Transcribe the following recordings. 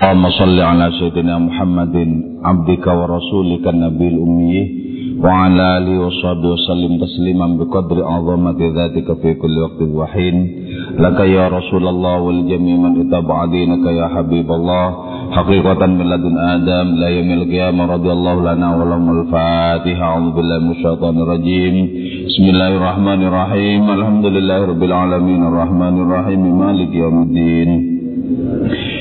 اللهم صل على سيدنا محمد عبدك ورسولك النبي الأمي وعلى آله وصحبه وسلم تسليما بقدر عظمة ذاتك في كل وقت وحين. لك يا رسول الله والجميع من اتبع دينك يا حبيب الله. حقيقة من لدن آدم لا يوم القيامة رضي الله لنا ولهم الفاتحة. أعوذ بالله من الشيطان الرجيم. بسم الله الرحمن الرحيم. الحمد لله رب العالمين. الرحمن الرحيم. مالك يوم الدين.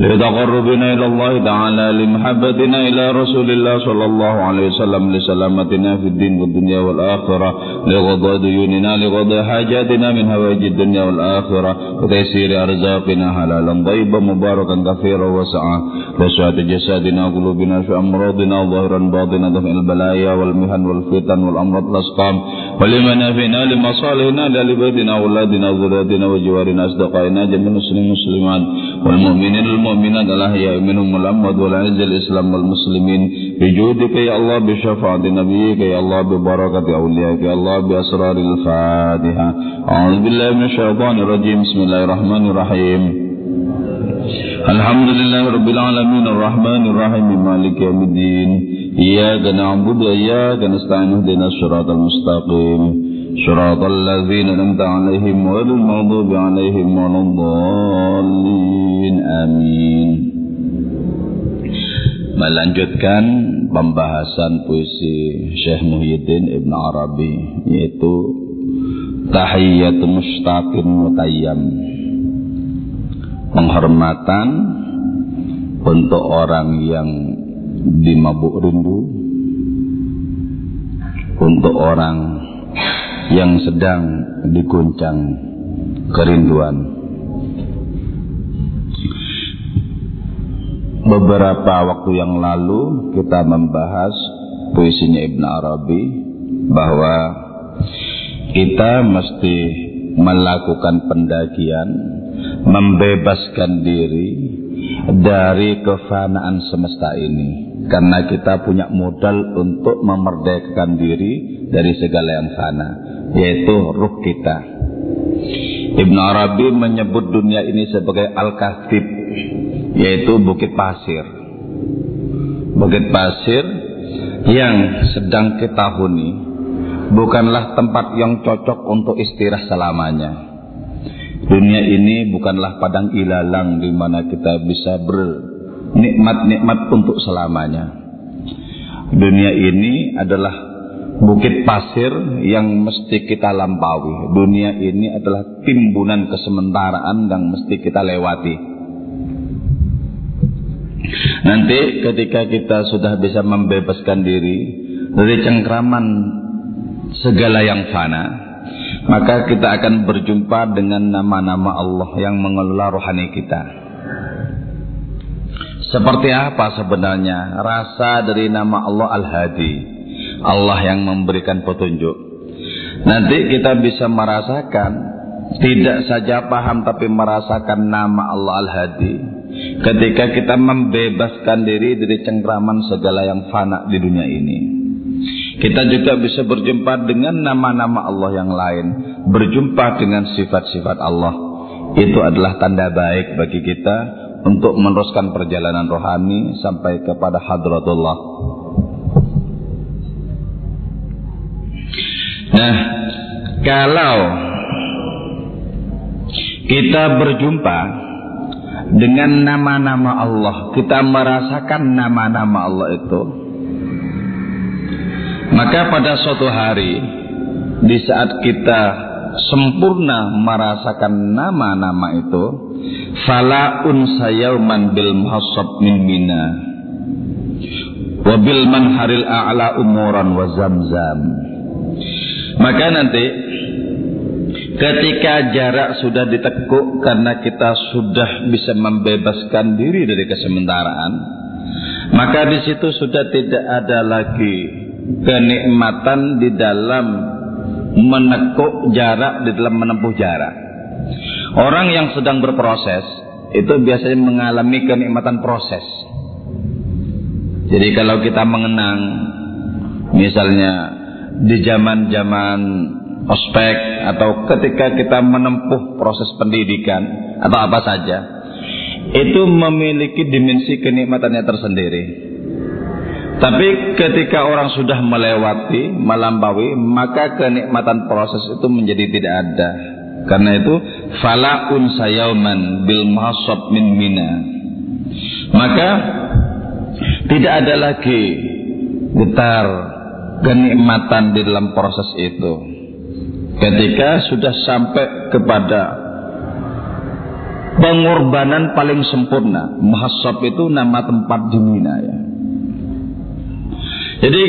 لتقربنا إلى الله تعالى لمحبتنا إلى رسول الله صلى الله عليه وسلم لسلامتنا في الدين والدنيا والآخرة لغضاء ديوننا لغضاء حاجاتنا من هواج الدنيا والآخرة وتيسير أرزاقنا حلالا طيبا مباركا كثيرا وسعا لسعة جسادنا وقلوبنا في أمراضنا ظاهرا باطنا دفع البلايا والمهن والفتن والأمراض الأسقام. ولمنافعنا لمصالحنا لبيتنا أولادنا وذرياتنا وجوارنا أصدقائنا جميع المسلمين المؤمن adalah ya minhum mulamad wal azil islam wal muslimin bijudika ya Allah bi syafaati nabiyyika ya Allah bi barakati awliyaika ya Allah bi asraril fatiha a'udzu billahi minasy syaithanir rajim bismillahirrahmanirrahim الحمد لله رب العالمين الرحمن الرحيم مالك يوم الدين إياك نعبد وإياك نستعين اهدنا الصراط المستقيم صراط الذين أنعمت عليهم غير المغضوب عليهم ولا الضالين آمين Melanjutkan pembahasan puisi Syekh Muhyiddin Ibn Arabi yaitu Tahiyyat Mustaqim Mutayyam Penghormatan untuk orang yang dimabuk rindu Untuk orang yang sedang diguncang kerinduan Beberapa waktu yang lalu kita membahas puisinya Ibn Arabi bahwa kita mesti melakukan pendakian, membebaskan diri dari kefanaan semesta ini. Karena kita punya modal untuk memerdekakan diri dari segala yang fana, yaitu ruh kita. Ibn Arabi menyebut dunia ini sebagai Al-Kathib, yaitu bukit pasir. Bukit pasir yang sedang kita huni bukanlah tempat yang cocok untuk istirahat selamanya. Dunia ini bukanlah padang ilalang di mana kita bisa bernikmat-nikmat untuk selamanya. Dunia ini adalah bukit pasir yang mesti kita lampaui. Dunia ini adalah timbunan kesementaraan yang mesti kita lewati. Nanti ketika kita sudah bisa membebaskan diri dari cengkraman segala yang fana, maka kita akan berjumpa dengan nama-nama Allah yang mengelola rohani kita. Seperti apa sebenarnya rasa dari nama Allah Al-Hadi? Allah yang memberikan petunjuk. Nanti kita bisa merasakan tidak saja paham tapi merasakan nama Allah Al-Hadi ketika kita membebaskan diri dari cengkraman segala yang fana di dunia ini. Kita juga bisa berjumpa dengan nama-nama Allah yang lain, berjumpa dengan sifat-sifat Allah. Itu adalah tanda baik bagi kita untuk meneruskan perjalanan rohani sampai kepada hadratullah. Nah, kalau kita berjumpa dengan nama-nama Allah, kita merasakan nama-nama Allah itu, maka pada suatu hari di saat kita sempurna merasakan nama-nama itu, fala unsa yauman bil muhassab min mina wa bil manharil a'la umuran wa zamzam. Maka nanti ketika jarak sudah ditekuk karena kita sudah bisa membebaskan diri dari kesementaraan, maka di situ sudah tidak ada lagi kenikmatan di dalam menekuk jarak di dalam menempuh jarak. Orang yang sedang berproses itu biasanya mengalami kenikmatan proses. Jadi kalau kita mengenang misalnya di zaman-zaman ospek atau ketika kita menempuh proses pendidikan atau apa saja itu memiliki dimensi kenikmatannya tersendiri. Tapi ketika orang sudah melewati, melampaui, maka kenikmatan proses itu menjadi tidak ada. Karena itu falaun sayauman bil mahsab min mina. Maka tidak ada lagi getar kenikmatan di dalam proses itu. Ketika sudah sampai kepada pengorbanan paling sempurna. Mahasab itu nama tempat di Mina ya. Jadi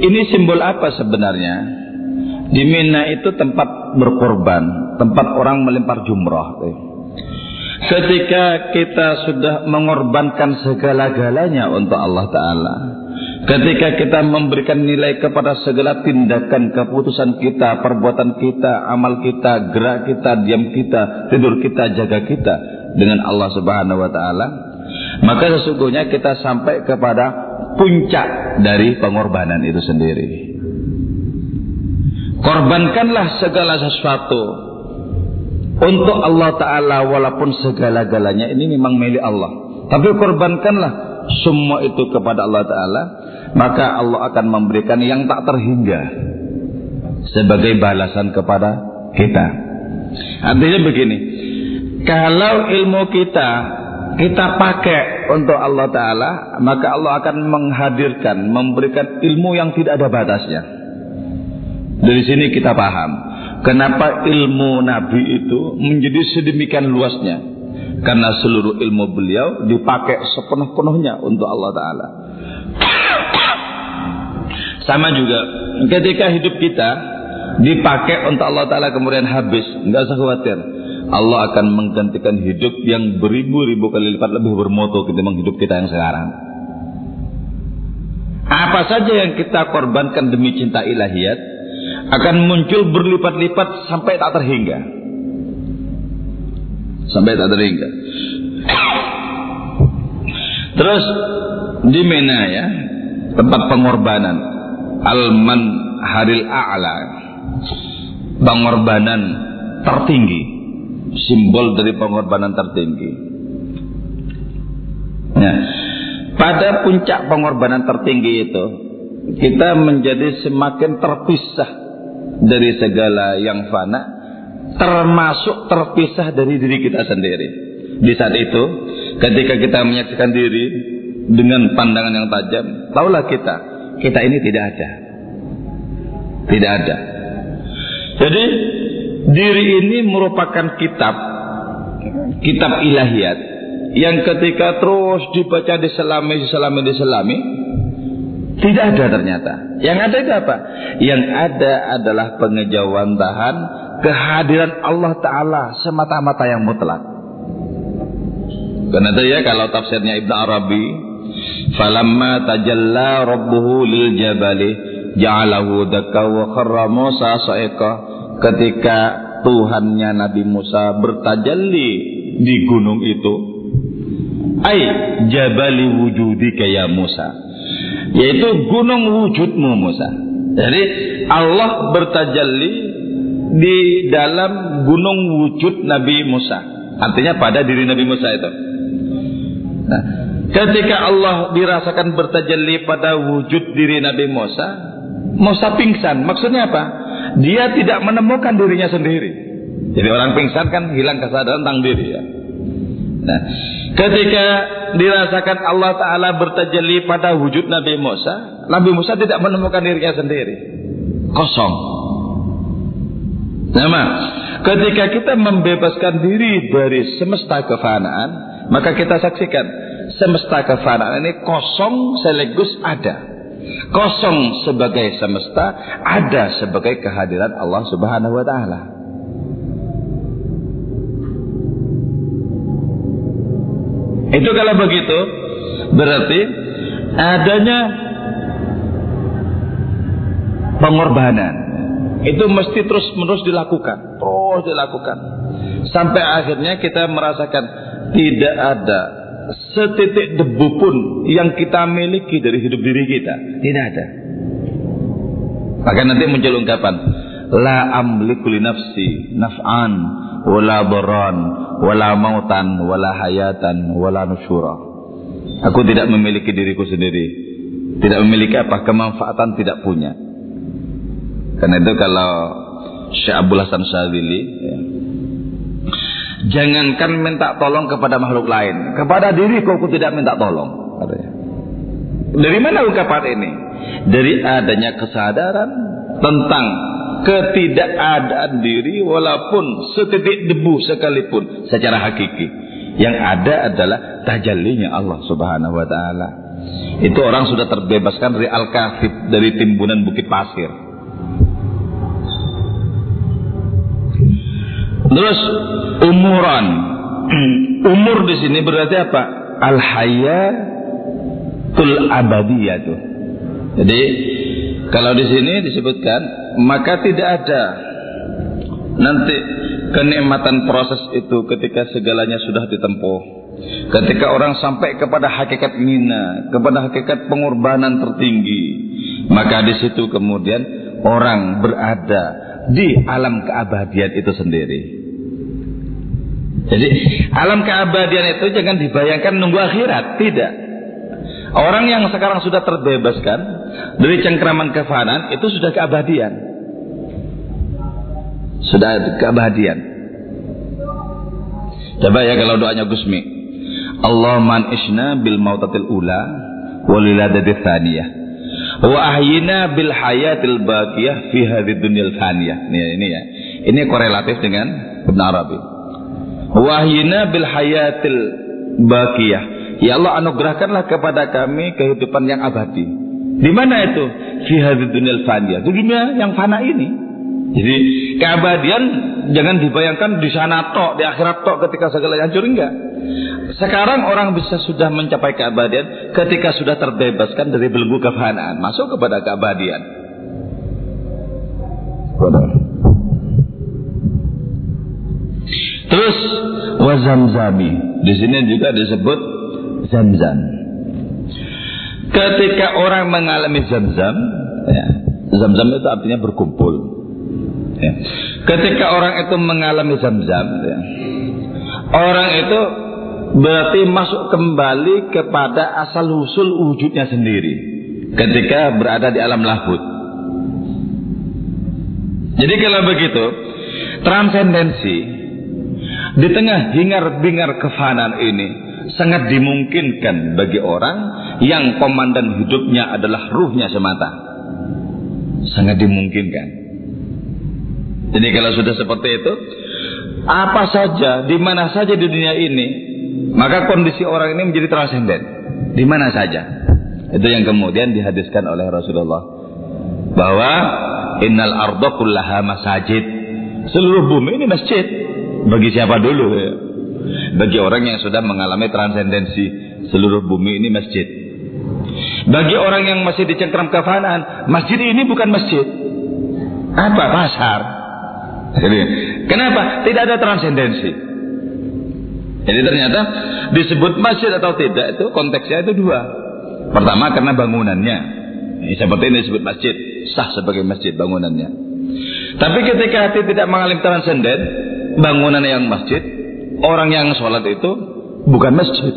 ini simbol apa sebenarnya? Di Mina itu tempat berkorban, tempat orang melempar jumrah. Ketika kita sudah mengorbankan segala-galanya untuk Allah Ta'ala Ketika kita memberikan nilai kepada segala tindakan, keputusan kita, perbuatan kita, amal kita, gerak kita, diam kita, tidur kita, jaga kita dengan Allah Subhanahu wa taala, maka sesungguhnya kita sampai kepada puncak dari pengorbanan itu sendiri. Korbankanlah segala sesuatu untuk Allah Ta'ala walaupun segala-galanya ini memang milik Allah. Tapi korbankanlah semua itu kepada Allah Ta'ala maka Allah akan memberikan yang tak terhingga sebagai balasan kepada kita. Artinya begini, kalau ilmu kita kita pakai untuk Allah Ta'ala, maka Allah akan menghadirkan, memberikan ilmu yang tidak ada batasnya. Dari sini kita paham, kenapa ilmu Nabi itu menjadi sedemikian luasnya. Karena seluruh ilmu beliau dipakai sepenuh-penuhnya untuk Allah Ta'ala. Sama juga ketika hidup kita dipakai untuk Allah Ta'ala kemudian habis. Nggak usah khawatir. Allah akan menggantikan hidup yang beribu-ribu kali lipat lebih bermoto ketimbang hidup kita yang sekarang. Apa saja yang kita korbankan demi cinta ilahiyat akan muncul berlipat-lipat sampai tak terhingga. Sampai tak terhingga. Terus di Mena ya, tempat pengorbanan Alman Haril A'la pengorbanan tertinggi simbol dari pengorbanan tertinggi nah pada puncak pengorbanan tertinggi itu kita menjadi semakin terpisah dari segala yang fana termasuk terpisah dari diri kita sendiri di saat itu ketika kita menyaksikan diri dengan pandangan yang tajam taulah kita kita ini tidak ada. Tidak ada. Jadi diri ini merupakan kitab kitab ilahiyat yang ketika terus dibaca diselami diselami diselami tidak ada ternyata. Yang ada itu apa? Yang ada adalah pengejawantahan kehadiran Allah Ta'ala semata-mata yang mutlak. Karena itu ya kalau tafsirnya Ibn Arabi falamma tajalla rabbuhu lil jabali ja'alahu dakka wa kharra Musa sa'iqa ketika Tuhannya Nabi Musa bertajalli di gunung itu ai jabali wujudika ya Musa yaitu gunung wujudmu Musa jadi Allah bertajalli di dalam gunung wujud Nabi Musa artinya pada diri Nabi Musa itu nah, Ketika Allah dirasakan bertajalli pada wujud diri Nabi Musa, Musa pingsan. Maksudnya apa? Dia tidak menemukan dirinya sendiri. Jadi orang pingsan kan hilang kesadaran tentang diri ya. Nah, ketika dirasakan Allah Ta'ala bertajalli pada wujud Nabi Musa, Nabi Musa tidak menemukan dirinya sendiri. Kosong. Nama, ketika kita membebaskan diri dari semesta kefanaan, maka kita saksikan semesta kefanaan ini kosong selegus ada. Kosong sebagai semesta, ada sebagai kehadiran Allah Subhanahu wa taala. Itu kalau begitu berarti adanya pengorbanan itu mesti terus menerus dilakukan, terus dilakukan sampai akhirnya kita merasakan tidak ada setitik debu pun yang kita miliki dari hidup diri kita. Tidak ada. Maka nanti muncul ungkapan la amliku li nafsi naf'an wala dharan wala mautan wala hayatan wala nusyura. Aku tidak memiliki diriku sendiri. Tidak memiliki apa kemanfaatan tidak punya. Karena itu kalau Syekh Abdul Hasan Syadzili ya, jangankan minta tolong kepada makhluk lain, kepada diriku aku tidak minta tolong katanya. Dari mana ungkapan ini? Dari adanya kesadaran tentang ketidakadaan diri walaupun setitik debu sekalipun secara hakiki. Yang ada adalah tajallinya Allah Subhanahu wa taala. Itu orang sudah terbebaskan dari al-kafir dari timbunan bukit pasir. Terus umuran. Umur di sini berarti apa? Al hayatul abadiyah tuh. Jadi kalau di sini disebutkan maka tidak ada nanti kenikmatan proses itu ketika segalanya sudah ditempuh. Ketika orang sampai kepada hakikat mina, kepada hakikat pengorbanan tertinggi, maka di situ kemudian orang berada di alam keabadian itu sendiri. Jadi alam keabadian itu jangan dibayangkan nunggu akhirat, tidak. Orang yang sekarang sudah terbebaskan dari cengkraman kefanaan itu sudah keabadian. Sudah keabadian. Coba ya kalau doanya Gusmi. Allah man isna bil mautatil ula waliladati thaniyah. Wa ahyina bil hayatil baqiyah fi hadhid dunyal faniyah. Ini ini ya. Ini korelatif dengan Ibn Arabi. Wa ahyina bil hayatil baqiyah Ya Allah anugerahkanlah kepada kami kehidupan yang abadi. Di mana itu? Fi hadzal dunyal faniyah. Dunia yang fana ini. Jadi keabadian jangan dibayangkan di sana tok, di akhirat tok ketika segala hancur enggak. Sekarang orang bisa sudah mencapai keabadian ketika sudah terbebaskan dari belenggu kefanaan, masuk kepada keabadian. Terus wazamzami. Di sini juga disebut zam-zam. Ketika orang mengalami zam-zam, ya, zam-zam itu artinya berkumpul. Ya. Ketika orang itu mengalami zam-zam, ya, orang itu berarti masuk kembali kepada asal usul wujudnya sendiri ketika berada di alam lahut. Jadi kalau begitu, transendensi di tengah hingar-bingar kefanan ini sangat dimungkinkan bagi orang yang komandan hidupnya adalah ruhnya semata. Sangat dimungkinkan. Jadi kalau sudah seperti itu, apa saja, di mana saja di dunia ini, maka kondisi orang ini menjadi transenden. Di mana saja. Itu yang kemudian dihadiskan oleh Rasulullah. Bahwa innal ardo kullaha masajid. Seluruh bumi ini masjid. Bagi siapa dulu ya? Bagi orang yang sudah mengalami transendensi seluruh bumi ini masjid. Bagi orang yang masih dicengkram kafanan, masjid ini bukan masjid. Apa? Pasar. Jadi, kenapa? Tidak ada transendensi. Jadi ternyata disebut masjid atau tidak itu konteksnya itu dua. Pertama karena bangunannya. Seperti ini disebut masjid, sah sebagai masjid bangunannya. Tapi ketika hati tidak mengalami transenden, bangunan yang masjid orang yang sholat itu bukan masjid.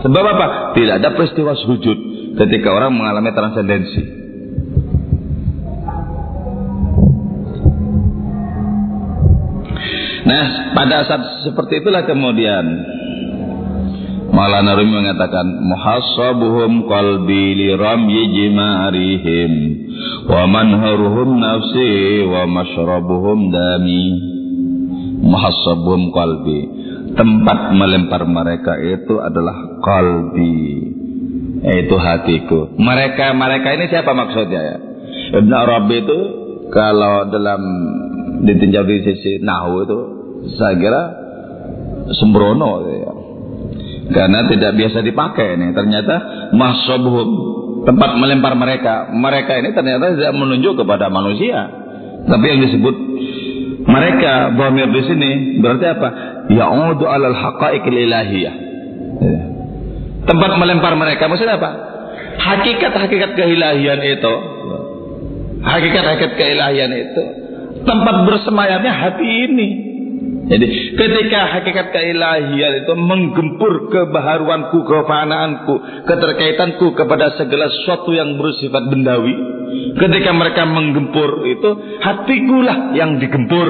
Sebab apa? Tidak ada peristiwa sujud ketika orang mengalami transendensi. Nah, pada saat seperti itulah kemudian Maulana Rumi mengatakan muhasabuhum qalbi li ramyi jimarihim wa manharuhum nafsi wa mashrabuhum dami. Muhassabum qalbi. Tempat melempar mereka itu adalah qalbi yaitu hatiku. Mereka mereka ini siapa maksudnya ya? Ibn Arabi itu kalau dalam ditinjau di sisi nahu itu saya kira sembrono ya. karena tidak biasa dipakai ini ternyata mahsabuhum tempat melempar mereka mereka ini ternyata tidak menunjuk kepada manusia tapi yang disebut mereka dhamir di sini berarti apa? Ya'udu alal haqa'iqil ilahiyah. Ya. Tempat melempar mereka maksudnya apa? Hakikat-hakikat keilahian itu, hakikat-hakikat keilahian itu tempat bersemayamnya hati ini. Jadi ketika hakikat keilahian itu menggempur kebaharuanku, kefanaanku, keterkaitanku kepada segala sesuatu yang bersifat bendawi, ketika mereka menggempur itu hatikulah yang digempur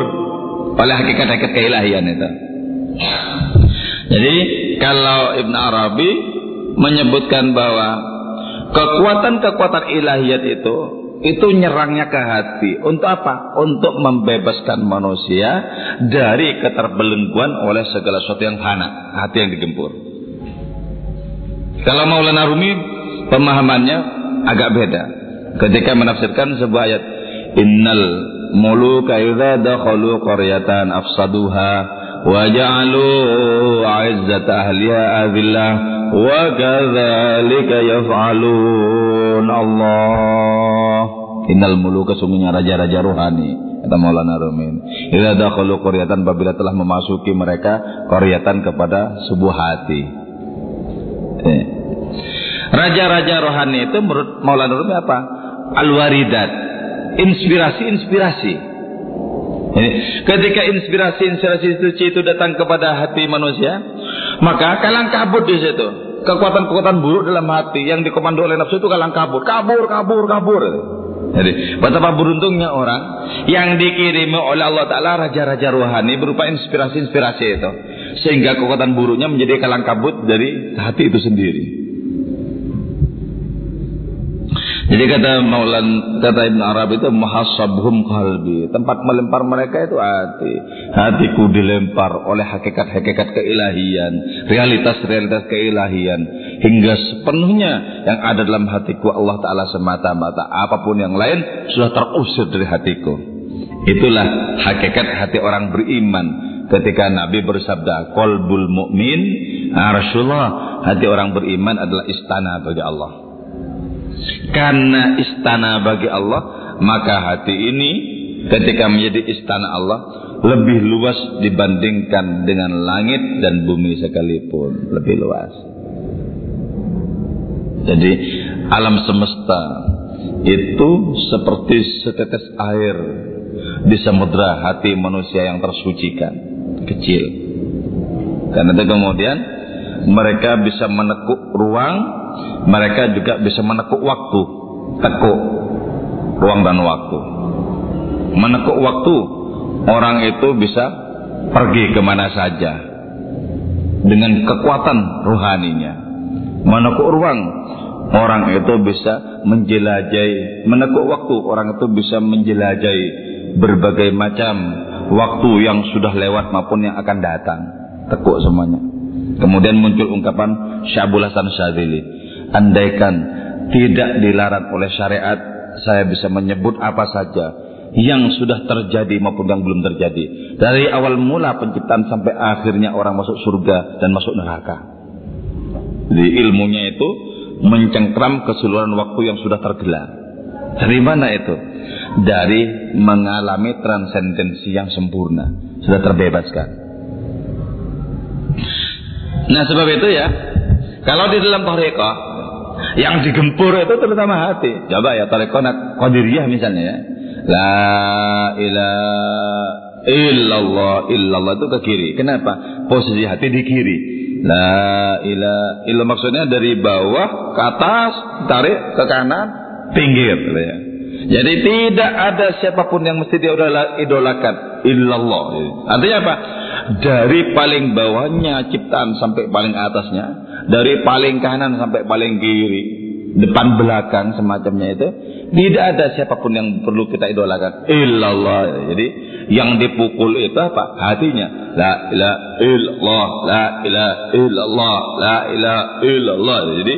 oleh hakikat-hakikat keilahian itu. Jadi kalau Ibn Arabi menyebutkan bahwa kekuatan-kekuatan ilahiyat itu itu nyerangnya ke hati. Untuk apa? Untuk membebaskan manusia dari keterbelengguan oleh segala sesuatu yang fana, hati yang digempur. Kalau Maulana Rumi pemahamannya agak beda. Ketika menafsirkan sebuah ayat, "Innal muluka idza dakhalu qaryatan afsaduha 'izzata ahliha adillah wa kadzalika yaf'alun Allah innal muluka sungguhnya raja-raja rohani kata Maulana Rumin idza dakhalu qaryatan apabila telah memasuki mereka qaryatan kepada sebuah hati. Eh. raja-raja rohani itu menurut Maulana Rumi apa? Al-waridat. Inspirasi-inspirasi ketika inspirasi-inspirasi itu datang kepada hati manusia, maka kalang kabut di situ. Kekuatan-kekuatan buruk dalam hati yang dikomando oleh nafsu itu kalang kabut. Kabur, kabur, kabur. Jadi, betapa beruntungnya orang yang dikirimi oleh Allah Ta'ala raja-raja rohani berupa inspirasi-inspirasi itu. Sehingga kekuatan buruknya menjadi kalang kabut dari hati itu sendiri. Jadi kata Maulan kata Ibn Arab itu muhasabhum qalbi. Tempat melempar mereka itu hati. Hatiku dilempar oleh hakikat-hakikat keilahian, realitas-realitas keilahian hingga sepenuhnya yang ada dalam hatiku Allah taala semata-mata. Apa pun yang lain sudah terusir dari hatiku. Itulah hakikat hati orang beriman ketika Nabi bersabda, "Qalbul mu'min arsyullah." Hati orang beriman adalah istana bagi Allah karena istana bagi Allah maka hati ini ketika menjadi istana Allah lebih luas dibandingkan dengan langit dan bumi sekalipun. Lebih luas. Jadi alam semesta itu seperti setetes air di samudra hati manusia yang tersucikan kecil. Karena itu kemudian mereka bisa menekuk ruang mereka juga bisa menekuk waktu. Tekuk ruang dan waktu. Menekuk waktu orang itu bisa pergi ke mana saja. Dengan kekuatan rohaninya. Menekuk ruang orang itu bisa menjelajahi. Menekuk waktu orang itu bisa menjelajahi berbagai macam waktu yang sudah lewat maupun yang akan datang. Tekuk semuanya kemudian muncul ungkapan Syabul Hasan Syadzili andaikan tidak dilarang oleh syariat saya bisa menyebut apa saja yang sudah terjadi maupun yang belum terjadi. Dari awal mula penciptaan sampai akhirnya orang masuk surga dan masuk neraka. Jadi ilmunya itu mencengkram keseluruhan waktu yang sudah tergelar. Dari mana itu? Dari mengalami transendensi yang sempurna. Sudah terbebaskan nah sebab itu ya kalau di dalam tarekat yang digempur itu terutama hati. Coba ya tarekat qadiriyah misalnya ya. La ilaha illallah illallah itu ke kiri. Kenapa? Posisi hati di kiri. La ilaha illallah maksudnya dari bawah ke atas, tarik ke kanan, pinggir ya. Jadi tidak ada siapa pun yang mesti idolakan illallah. Artinya apa? Dari paling bawahnya ciptaan sampai paling atasnya dari paling kanan sampai paling kiri, depan belakang semacamnya itu, tidak ada siapa pun yang perlu kita idolakan. Illallah. Jadi yang dipukul itu apa? Hatinya. La ilaha illallah, la ilaha illallah, la ilaha illallah. Jadi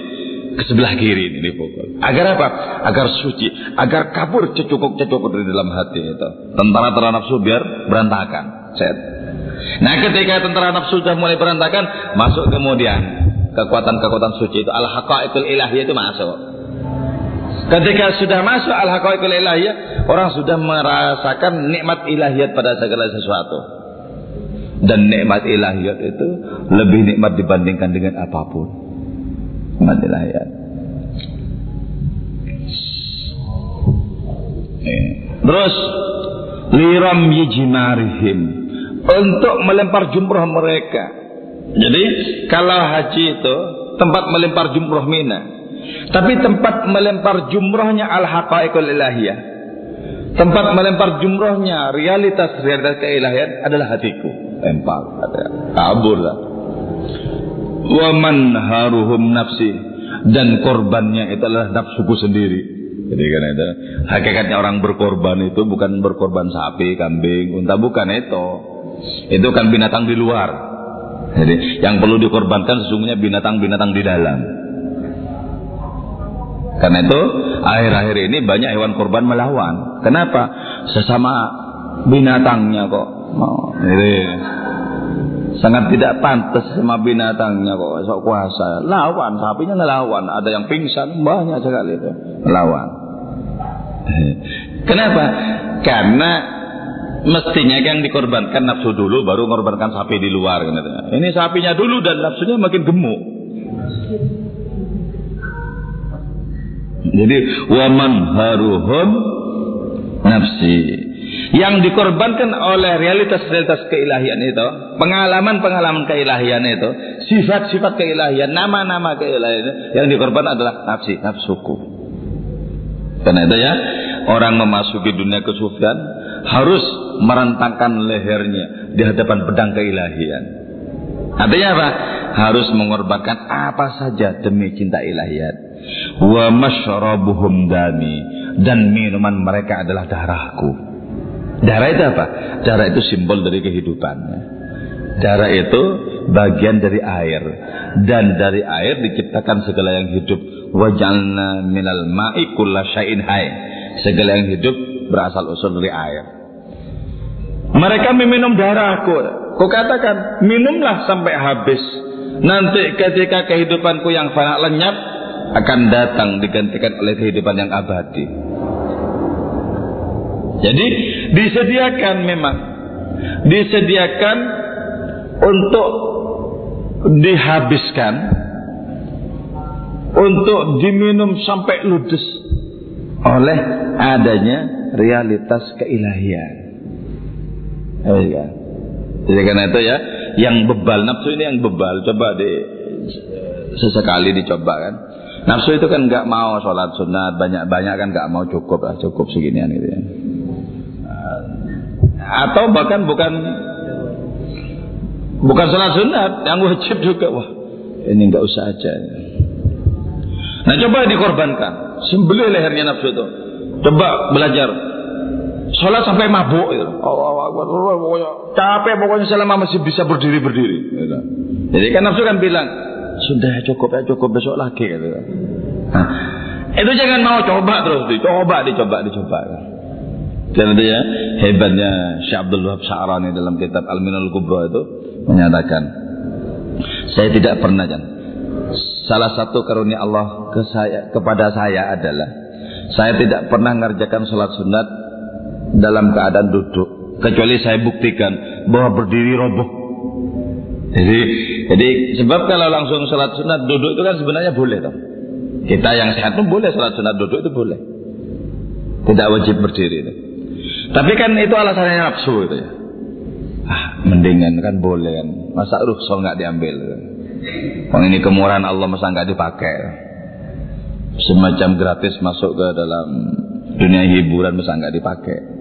ke sebelah kiri ini dipukul. Agar apa? Agar suci, agar kabur cecukuk-cecukuk dari dalam hati itu. Tentara-tentara nafsu biar berantakan. Set. Nah ketika tentara nafsu sudah mulai berantakan, masuk kemudian kekuatan-kekuatan suci itu al-haqaiqul ilahiyah itu masuk. Ketika sudah masuk al-haqaiqul ilahiyah, orang sudah merasakan nikmat ilahiyat pada segala sesuatu. Dan nikmat ilahiyat itu lebih nikmat dibandingkan dengan apa pun. Nikmat ilahiyat. Terus liram yijmarihim untuk melempar jumroh mereka. Jadi kalau haji itu tempat melempar jumroh mina. Tapi tempat melempar jumrohnya al-haqaiqul ilahiyah. Tempat melempar jumrohnya realitas realitas keilahian adalah hatiku. Lempar, kabur lah. Wa man haruhum nafsi dan korbannya itu adalah nafsuku sendiri. Jadi kan itu hakikatnya orang berkorban itu bukan berkorban sapi, kambing, unta bukan itu. Itu kan binatang di luar. Jadi yang perlu dikorbankan sesungguhnya binatang-binatang di dalam. Karena itu akhir-akhir ini banyak hewan korban melawan. Kenapa? Sesama binatangnya kok. Oh, ini sangat tidak pantas sama binatangnya kok sok kuasa. Lawan, sapinya ngelawan. Ada yang pingsan banyak sekali itu. Melawan. Kenapa? Karena mestinya yang dikorbankan nafsu dulu baru mengorbankan sapi di luar Ini sapinya dulu dan nafsunya makin gemuk. Jadi waman haruhum nafsi. Yang dikorbankan oleh realitas-realitas keilahian itu, pengalaman-pengalaman keilahian itu, sifat-sifat keilahian, nama-nama keilahian yang dikorban adalah nafsi, nafsuku. Karena itu ya, orang memasuki dunia kesufian harus merentangkan lehernya di hadapan pedang keilahian. Artinya apa? Harus mengorbankan apa saja demi cinta ilahiyat wa masyrabuhum dami dan minuman mereka adalah darahku. Darah itu apa? Darah itu simbol dari kehidupan. Darah itu bagian dari air dan dari air diciptakan segala yang hidup. Wajalna minal ma'i kulla hai. Segala yang hidup berasal usul dari air. Mereka meminum darahku. Kau katakan, minumlah sampai habis. Nanti ketika kehidupanku yang fana lenyap, akan datang digantikan oleh kehidupan yang abadi. Jadi disediakan memang disediakan untuk dihabiskan untuk diminum sampai ludes oleh adanya realitas keilahian. Oh, ya. Jadi karena itu ya, yang bebal nafsu ini yang bebal coba di sesekali dicoba kan Nafsu itu kan nggak mau sholat sunat banyak-banyak kan nggak mau cukup lah cukup seginian gitu ya. Atau bahkan bukan bukan sholat sunat yang wajib juga wah ini nggak usah aja. Nah coba dikorbankan sembelih lehernya nafsu itu. Coba belajar sholat sampai mabuk itu. Oh, capek pokoknya selama masih bisa berdiri berdiri. Gitu. Jadi kan nafsu kan bilang sudah cukup ya cukup besok lagi gitu. Nah, itu jangan mau coba terus dicoba dicoba dicoba. Dan itu ya hebatnya Syekh Abdul Wahab Sya'rani dalam kitab Al-Minul Kubra itu menyatakan saya tidak pernah kan salah satu karunia Allah ke saya kepada saya adalah saya tidak pernah mengerjakan sholat sunat dalam keadaan duduk kecuali saya buktikan bahwa berdiri roboh jadi, jadi sebab kalau langsung sholat sunat duduk itu kan sebenarnya boleh toh. Kita yang sehat pun boleh sholat sunat duduk itu boleh. Tidak wajib berdiri itu. Tapi kan itu alasannya nafsu itu ya. Ah, mendingan kan boleh kan. Masa rukhsah nggak diambil? Kalau ini kemurahan Allah masa nggak dipakai? Semacam gratis masuk ke dalam dunia hiburan masa nggak dipakai?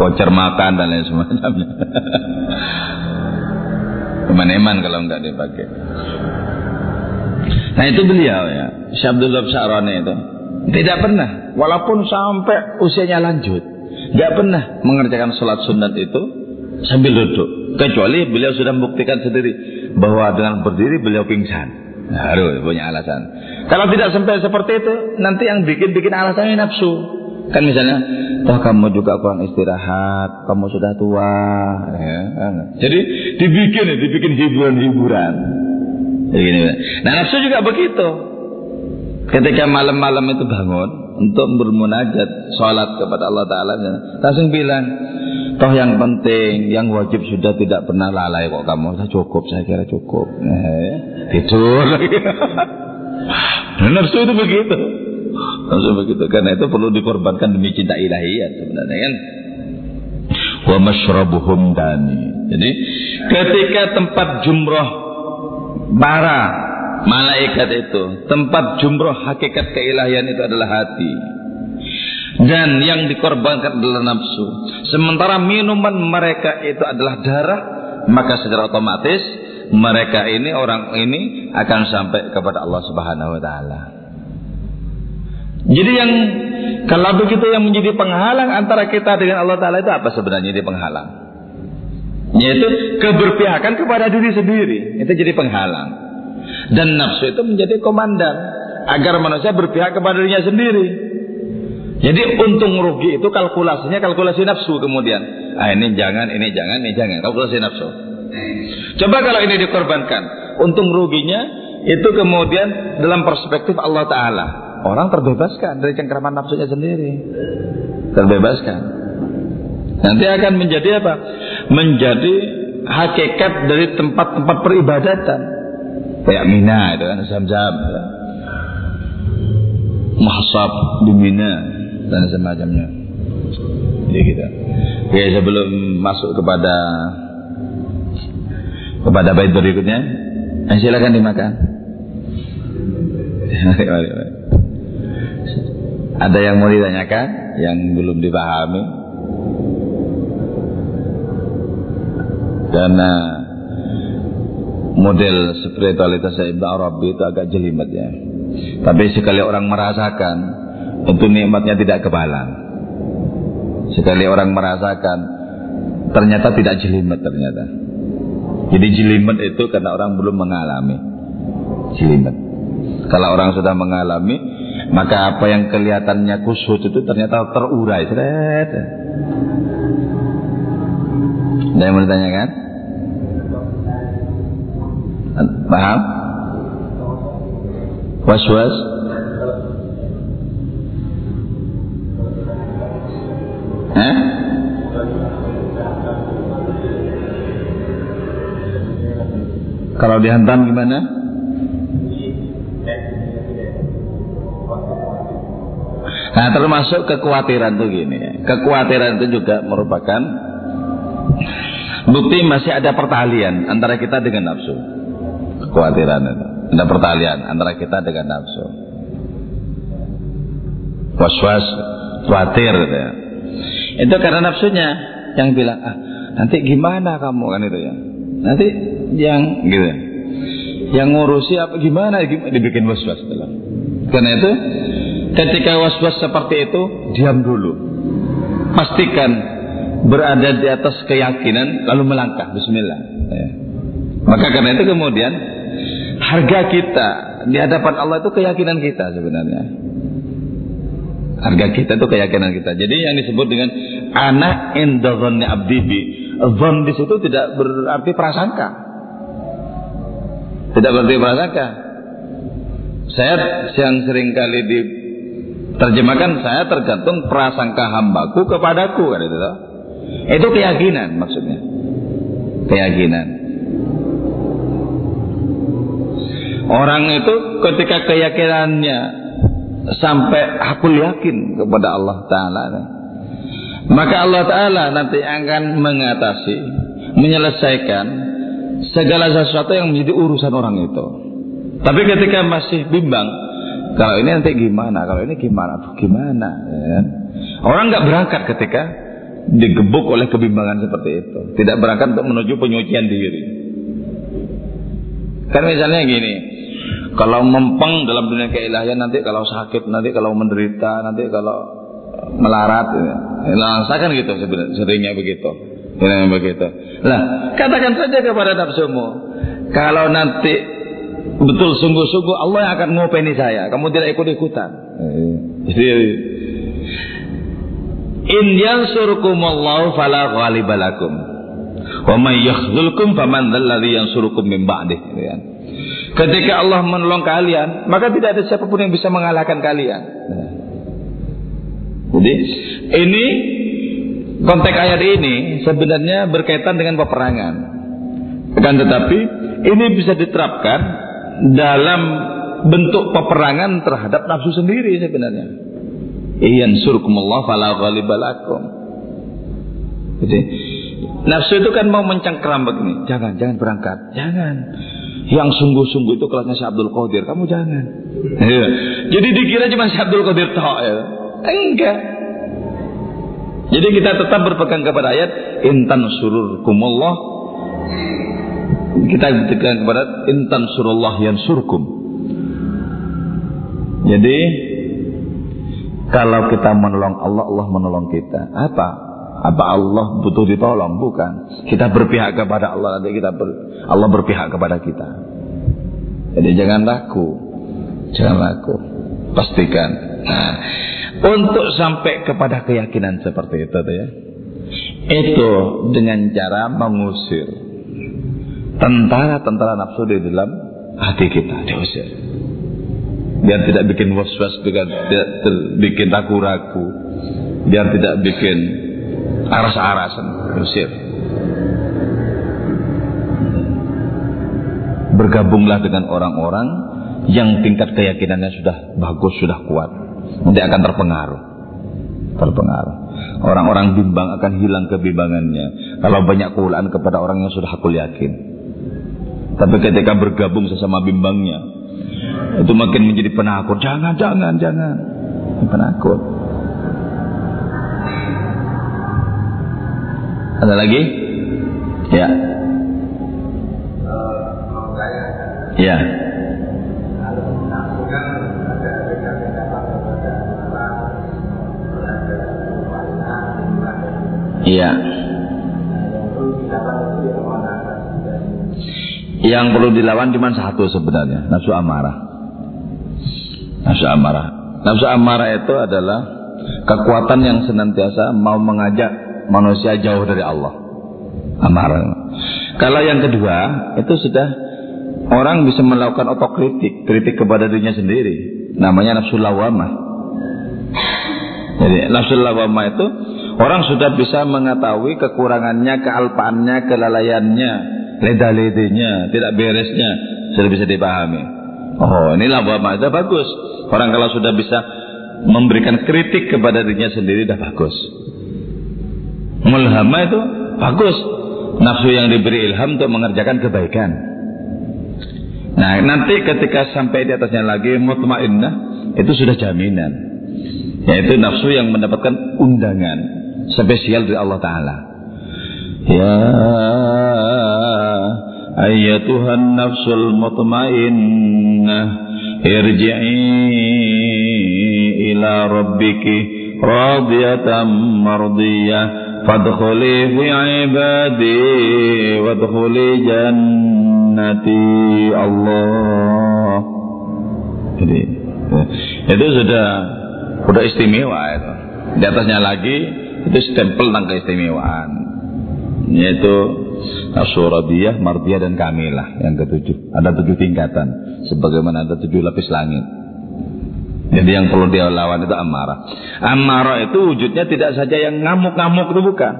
Voucher makan dan lain semacamnya. Eman-eman kalau nggak dipakai. Nah itu beliau ya, Syabdullah Syarani itu tidak pernah, walaupun sampai usianya lanjut, nggak pernah mengerjakan sholat sunat itu sambil duduk. Kecuali beliau sudah membuktikan sendiri bahwa dengan berdiri beliau pingsan. Nah, harus punya alasan. Kalau tidak sampai seperti itu, nanti yang bikin-bikin alasannya nafsu. Kan misalnya, toh kamu juga kurang istirahat, kamu sudah tua. Ya. Kan? Jadi dibikin, dibikin hiburan-hiburan. Nah nafsu juga begitu. Ketika malam-malam itu bangun untuk bermunajat, sholat kepada Allah Taala, langsung bilang, Toh yang penting, yang wajib sudah tidak pernah lalai kok kamu. Saya cukup, saya kira cukup. Eh, tidur lagi. Nafsu itu begitu. Nafsu begitu. Karena itu perlu dikorbankan demi cinta ilahiyat sebenarnya kan. Wa masyrabuhum dani. Jadi ketika tempat jumroh para malaikat itu, tempat jumroh hakikat keilahian itu adalah hati dan yang dikorbankan adalah nafsu. Sementara minuman mereka itu adalah darah, maka secara otomatis mereka ini orang ini akan sampai kepada Allah Subhanahu wa taala. Jadi yang kalau begitu yang menjadi penghalang antara kita dengan Allah taala itu apa sebenarnya jadi penghalang? Yaitu keberpihakan kepada diri sendiri. Itu jadi penghalang. Dan nafsu itu menjadi komandan agar manusia berpihak kepada dirinya sendiri. Jadi untung rugi itu kalkulasinya kalkulasi nafsu kemudian. Ah ini jangan, ini jangan, ini jangan. Kalkulasi nafsu. Coba kalau ini dikorbankan, untung ruginya itu kemudian dalam perspektif Allah Taala. Orang terbebaskan dari cengkraman nafsunya sendiri. Terbebaskan. Nanti akan menjadi apa? Menjadi hakikat dari tempat-tempat peribadatan. Kayak Mina itu kan, Zam-Zam. Mahsab di Mina dan semacamnya. Jadi kita. Oke, sebelum masuk kepada kepada bait berikutnya, eh, silakan dimakan. Ada yang mau ditanyakan yang belum dipahami? Karena model spiritualitas Ibnu Arabi itu agak jelimet ya. Tapi sekali orang merasakan Tentu nikmatnya tidak kebalang. Sekali orang merasakan, ternyata tidak jelimet ternyata. Jadi jelimet itu karena orang belum mengalami. Jelimet. Kalau orang sudah mengalami, maka apa yang kelihatannya kusut itu ternyata terurai. Seret. Ada yang mau ditanyakan? Paham? Was-was? Hah? Kalau dihantam gimana? Nah termasuk kekhawatiran tuh gini ya. Kekhawatiran itu juga merupakan bukti masih ada pertalian antara kita dengan nafsu. Kekhawatiran itu. Ada pertalian antara kita dengan nafsu. Was-was, khawatir gitu ya. Itu karena nafsunya yang bilang, ah nanti gimana kamu kan itu ya. Nanti yang gitu. Yang ngurusi apa gimana, gimana dibikin was-was Karena itu ketika was-was seperti itu diam dulu. Pastikan berada di atas keyakinan lalu melangkah bismillah. Ya. Maka karena itu kemudian harga kita di hadapan Allah itu keyakinan kita sebenarnya. Harga kita itu keyakinan kita. Jadi yang disebut dengan anak indahnya abdibi. Zon di situ tidak berarti prasangka. Tidak berarti prasangka. Saya yang sering kali diterjemahkan saya tergantung prasangka hambaku kepadaku kan itu. Itu keyakinan maksudnya. Keyakinan. Orang itu ketika keyakinannya sampai aku yakin kepada Allah Ta'ala maka Allah Ta'ala nanti akan mengatasi menyelesaikan segala sesuatu yang menjadi urusan orang itu tapi ketika masih bimbang kalau ini nanti gimana kalau ini gimana Aduh, gimana ya. orang nggak berangkat ketika digebuk oleh kebimbangan seperti itu tidak berangkat untuk menuju penyucian diri kan misalnya gini kalau mempeng dalam dunia keilahian nanti kalau sakit, nanti kalau menderita, nanti kalau melarat, ya. saya kan gitu seringnya begitu. Seringnya begitu. Nah, katakan saja kepada nafsumu, kalau nanti betul sungguh-sungguh Allah yang akan ngopeni saya, kamu tidak ikut-ikutan. In yansurukumullahu fala ghalibalakum. Wa may yakhzulkum faman dzalladzi yansurukum min ba'dih. Ketika Allah menolong kalian, maka tidak ada siapa pun yang bisa mengalahkan kalian. Jadi ini konteks ayat ini sebenarnya berkaitan dengan peperangan. Akan tetapi ini bisa diterapkan dalam bentuk peperangan terhadap nafsu sendiri sebenarnya. Iyan surkumullah fala ghalibalakum. Jadi nafsu itu kan mau mencengkram begini, jangan jangan berangkat, jangan. Yang sungguh-sungguh itu kelasnya Syekh Abdul Qadir, kamu jangan. Ya. Jadi dikira cuma Syekh Abdul Qadir toh ya. Enggak. Jadi kita tetap berpegang kepada ayat intan sururkumullah kita berpegang kepada intan surullah yang surkum. Jadi kalau kita menolong Allah, Allah menolong kita. Apa? Apa Allah butuh ditolong? Bukan. Kita berpihak kepada Allah, nanti kita ber, Allah berpihak kepada kita. Jadi jangan laku, jangan laku. Pastikan. Nah, untuk sampai kepada keyakinan seperti itu, ya, itu dengan cara mengusir tentara-tentara nafsu di dalam hati kita diusir. Biar tidak bikin was-was biar tidak bikin ragu-ragu. Biar tidak bikin aras-arasan usir bergabunglah dengan orang-orang yang tingkat keyakinannya sudah bagus sudah kuat. Nanti akan terpengaruh. Terpengaruh. Orang-orang bimbang akan hilang kebimbangannya kalau banyak kulaan kepada orang yang sudah aku yakin tapi ketika bergabung sesama bimbangnya itu makin menjadi penakut. Jangan, jangan, jangan. Penakut. Ada lagi? Ya. Ya. Iya. Yang perlu dilawan cuma satu sebenarnya, nafsu amarah. Nafsu amarah. Nafsu amarah itu adalah kekuatan yang senantiasa mau mengajak manusia jauh dari Allah. Amarah. Kalau yang kedua, itu sudah orang bisa melakukan otokritik, kritik kepada dirinya sendiri. Namanya nafsu lawamah. Jadi nafsu lawamah itu orang sudah bisa mengetahui kekurangannya, kealpaannya, kelalaiannya, leda-ledenya, tidak beresnya, sudah bisa dipahami. Oh, inilah lawamah itu bagus. Orang kalau sudah bisa memberikan kritik kepada dirinya sendiri dah bagus. Mulhama itu bagus. Nafsu yang diberi ilham untuk mengerjakan kebaikan. Nah, nanti ketika sampai di atasnya lagi mutmainnah itu sudah jaminan. Yaitu nafsu yang mendapatkan undangan spesial dari Allah taala. Ya ayyatuhan nafsul mutmainnah irji'i ila rabbiki radiyatan mardiyah. Fadkhuli fi ibadi wadkhuli jannati. Allah. Jadi itu sudah sudah istimewa itu. Di atasnya lagi itu stempel tentang keistimewaan yaitu Asyurabiyah, Mardiyah dan Kamilah yang ketujuh. Ada tujuh tingkatan. Sebagaimana ada tujuh lapis langit. Jadi yang perlu dia lawan itu amarah. Amarah itu wujudnya tidak saja yang ngamuk-ngamuk itu bukan.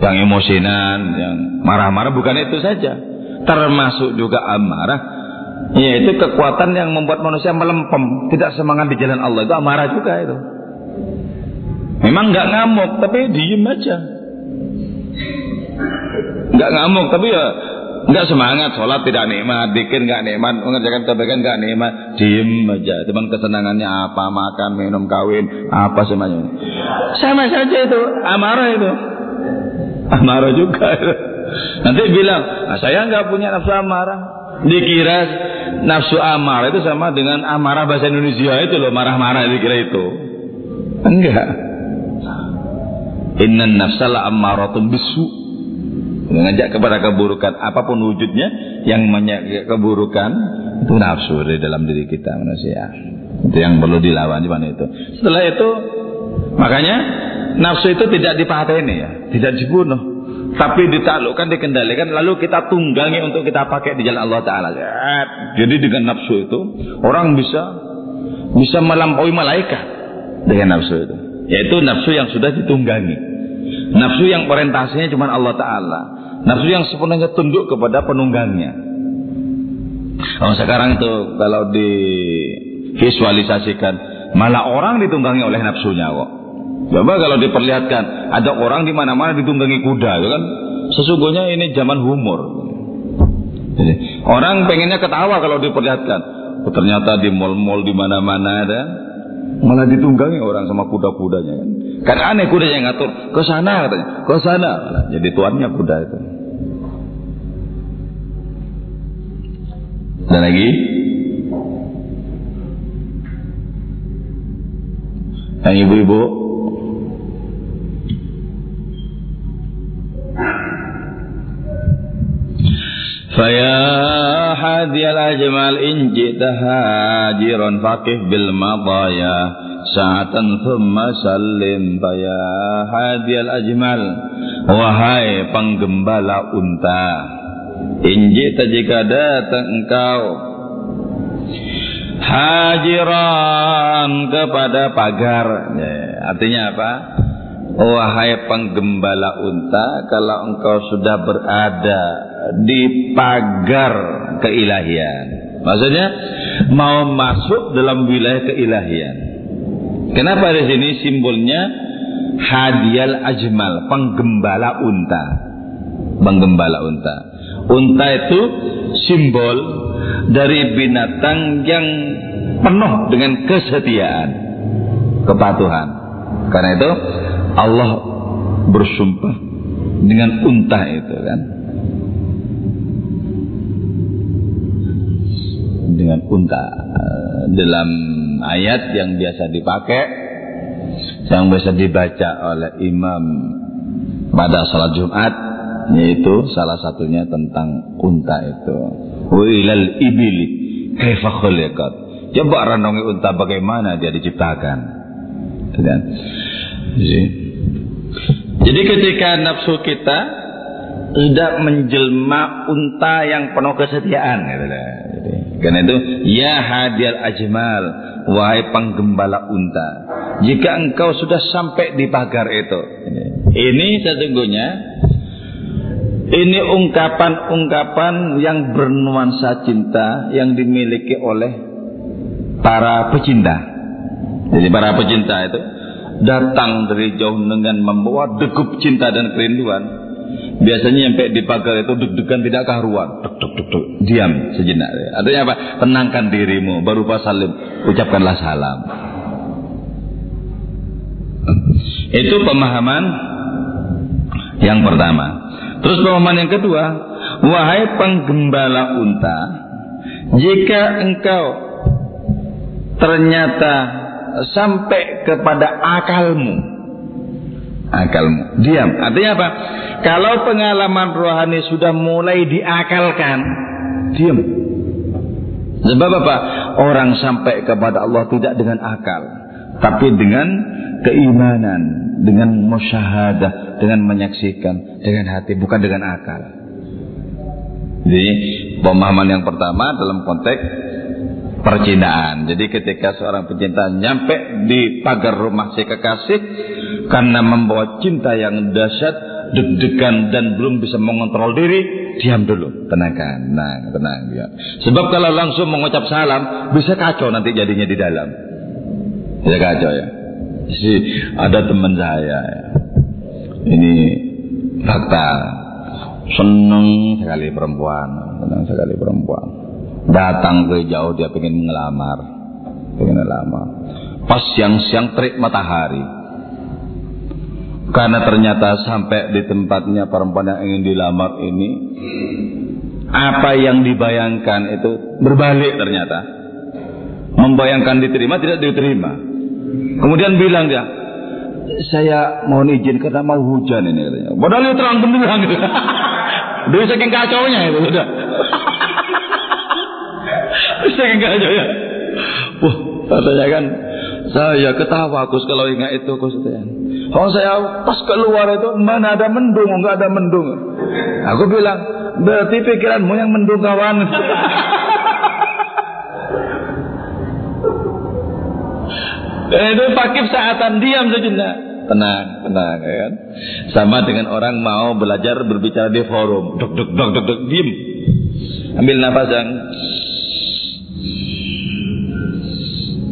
Yang emosinan, yang marah-marah bukan itu saja. Termasuk juga amarah. Yaitu kekuatan yang membuat manusia melempem. Tidak semangat di jalan Allah. Itu amarah juga itu. Memang nggak ngamuk, tapi diem aja nggak ngamuk tapi ya nggak semangat. Sholat tidak nikmat bikin nggak nikmat mengerjakan kebaikan nggak nikmat. Diem aja teman kesenangannya apa makan minum kawin apa semuanya sama saja itu amarah itu. Amarah juga. Nanti bilang nah, saya nggak punya nafsu amarah. Dikira nafsu amarah itu sama dengan amarah bahasa Indonesia itu loh marah-marah dikira itu. Enggak. Inna nafsala ammaratun bisu mengajak kepada keburukan apa pun wujudnya yang banyak keburukan itu nafsu di dalam diri kita manusia. Itu yang perlu dilawan cuman itu. Setelah itu makanya nafsu itu tidak dipateni ya tidak dibunuh. Tapi ditaklukkan dikendalikan lalu kita tunggangi untuk kita pakai di jalan Allah Taala. Jadi dengan nafsu itu orang bisa bisa melampaui malaikat dengan nafsu itu. Yaitu nafsu yang sudah ditunggangi Nafsu yang orientasinya cuma Allah Ta'ala. Nafsu yang sepenuhnya tunduk kepada penunggangnya. Oh, sekarang itu kalau divisualisasikan, malah orang ditunggangi oleh nafsunya kok. Coba kalau diperlihatkan, ada orang di mana-mana ditunggangi kuda, ya kan? Sesungguhnya ini zaman humor. Jadi, orang pengennya ketawa kalau diperlihatkan. Oh, ternyata di mall-mall di mana-mana ada malah ditunggangi orang sama kuda-kudanya kan. Kan aneh kuda yang ngatur ke sana katanya, ke sana. Jadi tuannya kuda itu. Dan lagi yang ibu-ibu Faya hadiyal ajmal in jita hajiran faqih bil madaya. Sa'atan thumma sallim. Faya hadiyal ajmal. Wahai penggembala unta. In jita jika datang engkau. Hajiran kepada pagar. Ya, Artinya apa? Wahai penggembala unta Kalau engkau sudah berada di pagar keilahian. Maksudnya mau masuk dalam wilayah keilahian. Kenapa di sini simbolnya hadial ajmal, penggembala unta. Penggembala unta. Unta itu simbol dari binatang yang penuh dengan kesetiaan, kepatuhan. Karena itu Allah bersumpah dengan unta itu kan. dengan unta. Dalam ayat yang biasa dipakai yang biasa dibaca oleh imam pada salat Jumat yaitu salah satunya tentang unta itu. Ilal ibili kaifa khuliqat. Coba renungi unta bagaimana dia diciptakan. Kan jadi ketika nafsu kita tidak menjelma unta yang penuh kesetiaan gitu karena itu, ya hadial ajmal, wahai penggembala unta. Jika engkau sudah sampai di pagar itu, ini sesungguhnya ini ungkapan-ungkapan yang bernuansa cinta yang dimiliki oleh para pecinta. Jadi para pecinta itu datang dari jauh dengan membawa degup cinta dan kerinduan Biasanya sampai di pagar itu deg-degan tidak karuan. Duk, duk, duk, duk. Diam sejenak. Artinya apa? Tenangkan dirimu. Baru pas salim. Ucapkanlah salam. Itu pemahaman yang pertama. Terus pemahaman yang kedua. Wahai penggembala unta. Jika engkau ternyata sampai kepada akalmu akalmu. Diam. Artinya apa? Kalau pengalaman rohani sudah mulai diakalkan, diam. Sebab apa? Orang sampai kepada Allah tidak dengan akal, tapi dengan keimanan, dengan musyahadah, dengan menyaksikan, dengan hati, bukan dengan akal. Jadi pemahaman yang pertama dalam konteks percintaan. Jadi ketika seorang pecinta nyampe di pagar rumah si kekasih karena membawa cinta yang dahsyat, deg-degan dan belum bisa mengontrol diri, diam dulu, tenangkan, tenang, tenang ya. Sebab kalau langsung mengucap salam bisa kacau nanti jadinya di dalam. Bisa kacau ya. Si ada teman saya ya. Ini fakta seneng sekali perempuan, seneng sekali perempuan Datang ke jauh dia pengen mengelamar. Pengen melamar. Pas siang-siang terik matahari. Karena ternyata sampai di tempatnya perempuan yang ingin dilamar ini. Apa yang dibayangkan itu berbalik ternyata. Membayangkan diterima tidak diterima. Kemudian bilang dia, saya mohon izin karena mau hujan ini katanya. Padahal terang benderang gitu. Dari saking kacaunya itu sudah. Saya enggak aja ya. Wah, katanya kan saya ketawa Gus kalau ingat itu Gus Kalau saya pas keluar itu mana ada mendung, enggak ada mendung. Aku bilang, berarti pikiranmu yang mendung kawan. Dan itu fakif saatan diam sejenak. tenang, tenang ya kan. Sama dengan orang mau belajar berbicara di forum, dok dok dok dok dok diem, ambil nafas yang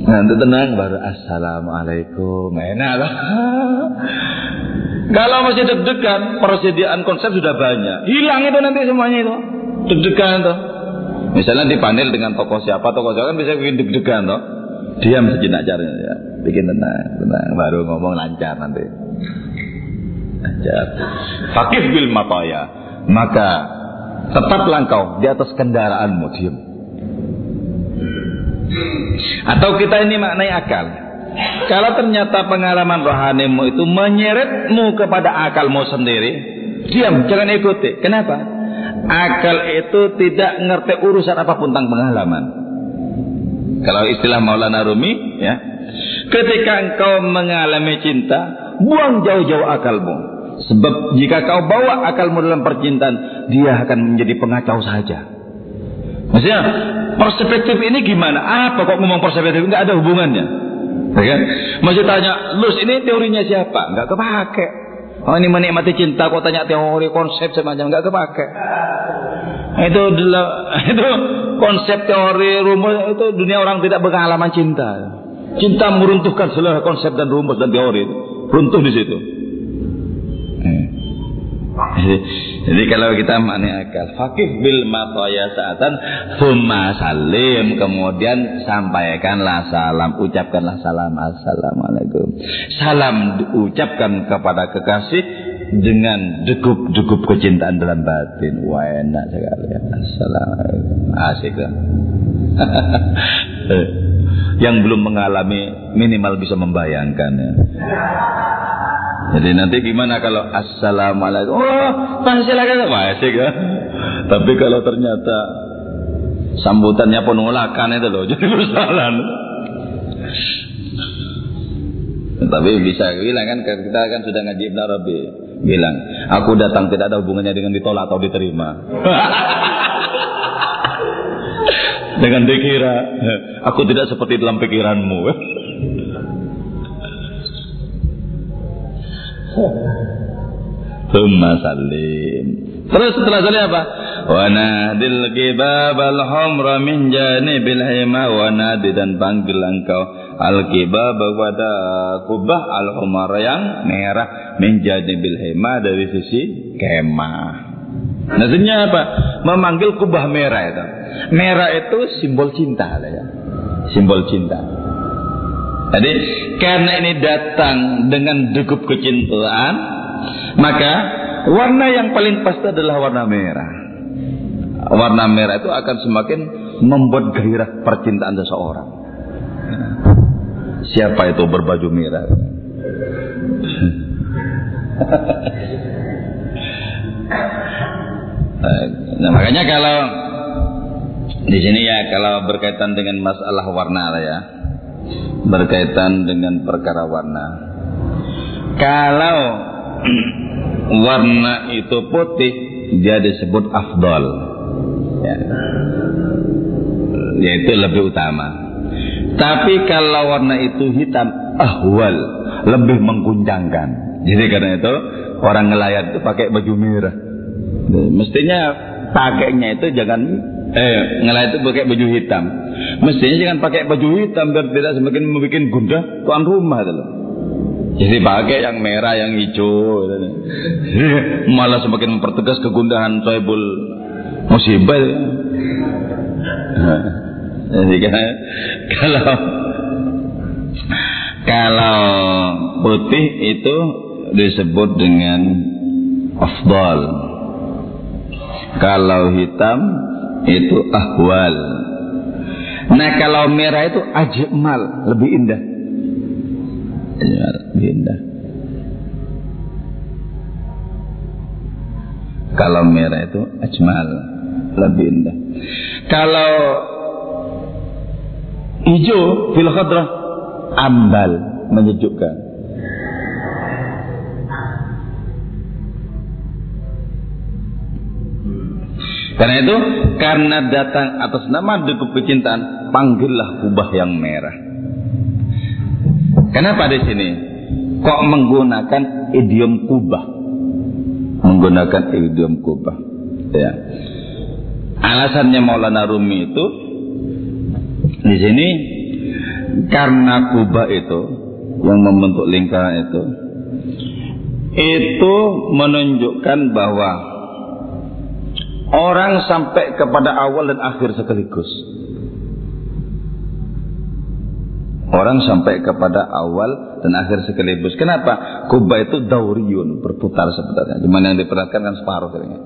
Nanti tenang baru assalamualaikum enak lah. Kalau masih deg-degan, persediaan konsep sudah banyak. Hilang itu nanti semuanya itu. Deg-degan tuh. Misalnya dipanel dengan tokoh siapa, tokoh siapa kan bisa bikin deg-degan tuh. Diam sejenak caranya ya. Bikin tenang, tenang. Baru ngomong lancar nanti. Lancar. Fakih bil mataya. Maka tetaplah engkau di atas kendaraanmu. Diam. Atau kita ini maknai akal. Kalau ternyata pengalaman rohanimu itu menyeretmu kepada akalmu sendiri, diam, jangan ikuti. Kenapa? Akal itu tidak ngerti urusan apa pun tentang pengalaman. Kalau istilah Maulana Rumi, ya, ketika engkau mengalami cinta, buang jauh-jauh akalmu. Sebab jika kau bawa akalmu dalam percintaan, dia akan menjadi pengacau saja. Maksudnya perspektif ini gimana? Apa kok ngomong perspektif? Enggak ada hubungannya. Ya kan? Masih tanya, Lus ini teorinya siapa? Enggak kepake. Oh ini menikmati cinta kok tanya teori konsep semacam enggak kepake. Itu itu konsep teori rumus itu dunia orang tidak berpengalaman cinta. Cinta meruntuhkan seluruh konsep dan rumus dan teori itu. Runtuh di situ. Jadi kalau kita maknanya akal, fakih bil mataya saatan, humma salim, kemudian sampaikanlah salam, ucapkanlah salam, assalamualaikum. Salam diucapkan kepada kekasih dengan degup-degup kecintaan dalam batin. Wah enak sekali. Assalamualaikum. Asik? Yang belum mengalami minimal bisa membayangkannya. Jadi nanti gimana kalau assalamualaikum? Oh, masih lagi masih kan? Tapi kalau ternyata sambutannya penolakan itu loh, jadi persoalan. Tapi bisa bilang kan kita kan sudah ngaji Ibn Arabi bilang aku datang tidak ada hubungannya dengan ditolak atau diterima. dengan dikira aku tidak seperti dalam pikiranmu. Thumma salim. Terus setelah salim apa? Wa nadil al humra min janibil hima wa nadi dan panggil engkau al kibab pada kubah al humar yang merah min janibil hima dari sisi kemah. Maksudnya apa? Memanggil kubah merah itu. Merah itu simbol cinta ya. Simbol cinta. Jadi karena ini datang dengan degup kecintaan, maka warna yang paling pasti adalah warna merah. Warna merah itu akan semakin membuat gairah percintaan seseorang. Siapa itu berbaju merah? nah, makanya kalau di sini ya kalau berkaitan dengan masalah warna ya, berkaitan dengan perkara warna. Kalau warna itu putih, dia disebut afdol. Ya. Yaitu lebih utama. Tapi kalau warna itu hitam, ahwal, lebih mengguncangkan. Jadi karena itu orang nelayan itu pakai baju merah. Mestinya pakainya itu jangan eh nelayan itu pakai baju hitam. Mestinya jangan pakai baju hitam biar tidak semakin membuat gundah tuan rumah itu. Jadi pakai yang merah, yang hijau. Malah semakin mempertegas kegundahan soebul musibah. Jadi kalau kalau putih itu disebut dengan afdal. Kalau hitam itu ahwal. Nah kalau merah itu ajmal, lebih indah. Ya, lebih indah. Kalau merah itu ajmal, lebih indah. Kalau hijau fil ambal, menyejukkan. Karena itu, karena datang atas nama degup kecintaan, panggillah kubah yang merah. Kenapa di sini? kok menggunakan idiom kubah menggunakan idiom kubah ya alasannya Maulana Rumi itu di sini karena kubah itu yang membentuk lingkaran itu itu menunjukkan bahwa orang sampai kepada awal dan akhir sekaligus. Orang sampai kepada awal dan akhir sekaligus. Kenapa? Kubah itu dauriyun, berputar sebenarnya. Cuma yang diperhatikan kan separuh kayaknya.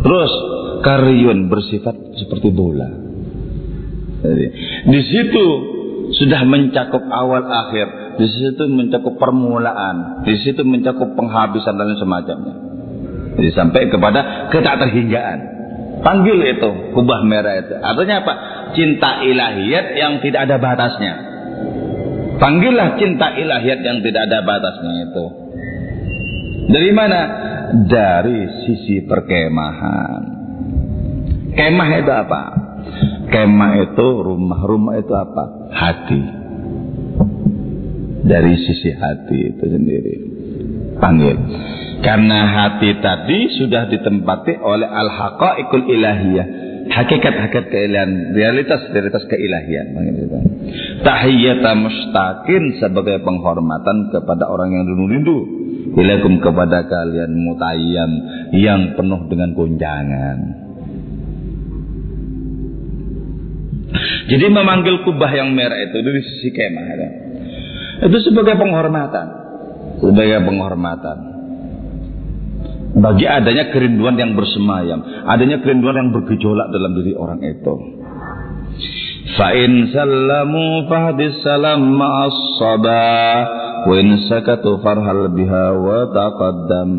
Terus karyun bersifat seperti bola. Jadi, di situ sudah mencakup awal akhir, di situ mencakup permulaan, di situ mencakup penghabisan dan semacamnya. Jadi sampai kepada ketakterhinggaan. Panggil itu kubah merah itu. Artinya apa? Cinta ilahiyat yang tidak ada batasnya. Panggillah cinta ilahiyat yang tidak ada batasnya itu. Dari mana? Dari sisi perkemahan. Kemah itu apa? Kemah itu rumah, rumah itu apa? Hati. Dari sisi hati itu sendiri. Panggil. Karena hati tadi sudah ditempati oleh al-haqaiqul ilahiyah. Hakikat-hakikat keilahian, realitas-realitas keilahian. Tahiyyata mustaqin sebagai penghormatan kepada orang yang rindu-rindu. Ilakum kepada kalian mutayyam yang penuh dengan gonjangan. Jadi memanggil kubah yang merah itu dari sisi kemah. Ya. Itu sebagai penghormatan. Sebagai penghormatan. Bagi adanya kerinduan yang bersemayam. Adanya kerinduan yang bergejolak dalam diri orang itu. Fa'in sallamu fahdis salam ma'as. Wa in sakatu farhal biha wa taqaddam.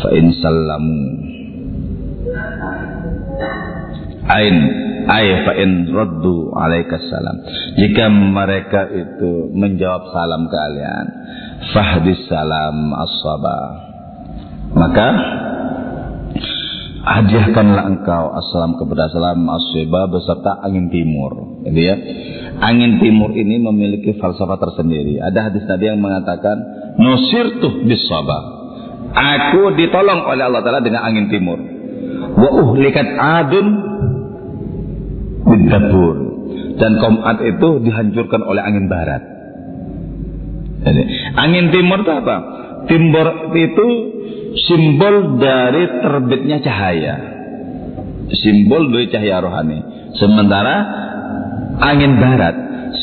Fa'in sallamu. Ain ay fa in raddu alaika salam jika mereka itu menjawab salam kalian fahdis salam as maka hadiahkanlah engkau assalam kepada salam beserta angin timur. Jadi ya. Angin timur ini memiliki falsafah tersendiri. Ada hadis Nabi yang mengatakan nusirtu bis aku ditolong oleh Allah taala dengan angin timur. Wa uhlikat adun bidabur dan kaum Ad itu dihancurkan oleh angin barat. Jadi, angin timur itu apa? Timur itu simbol dari terbitnya cahaya. Simbol dari cahaya rohani. Sementara angin barat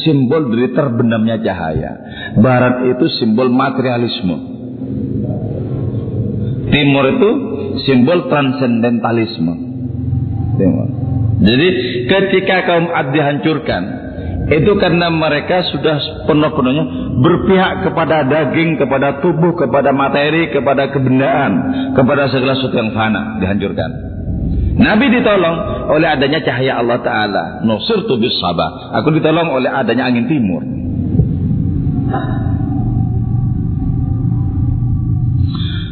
simbol dari terbenamnya cahaya. Barat itu simbol materialisme. Timur itu simbol transcendentalisme. Jadi ketika kaum Ad dihancurkan, itu karena mereka sudah penuh-penuhnya berpihak kepada daging, kepada tubuh, kepada materi, kepada kebendaan, kepada segala sesuatu yang fana, dihancurkan. Nabi ditolong oleh adanya cahaya Allah Ta'ala. Nusir tubis sabah. Aku ditolong oleh adanya angin timur.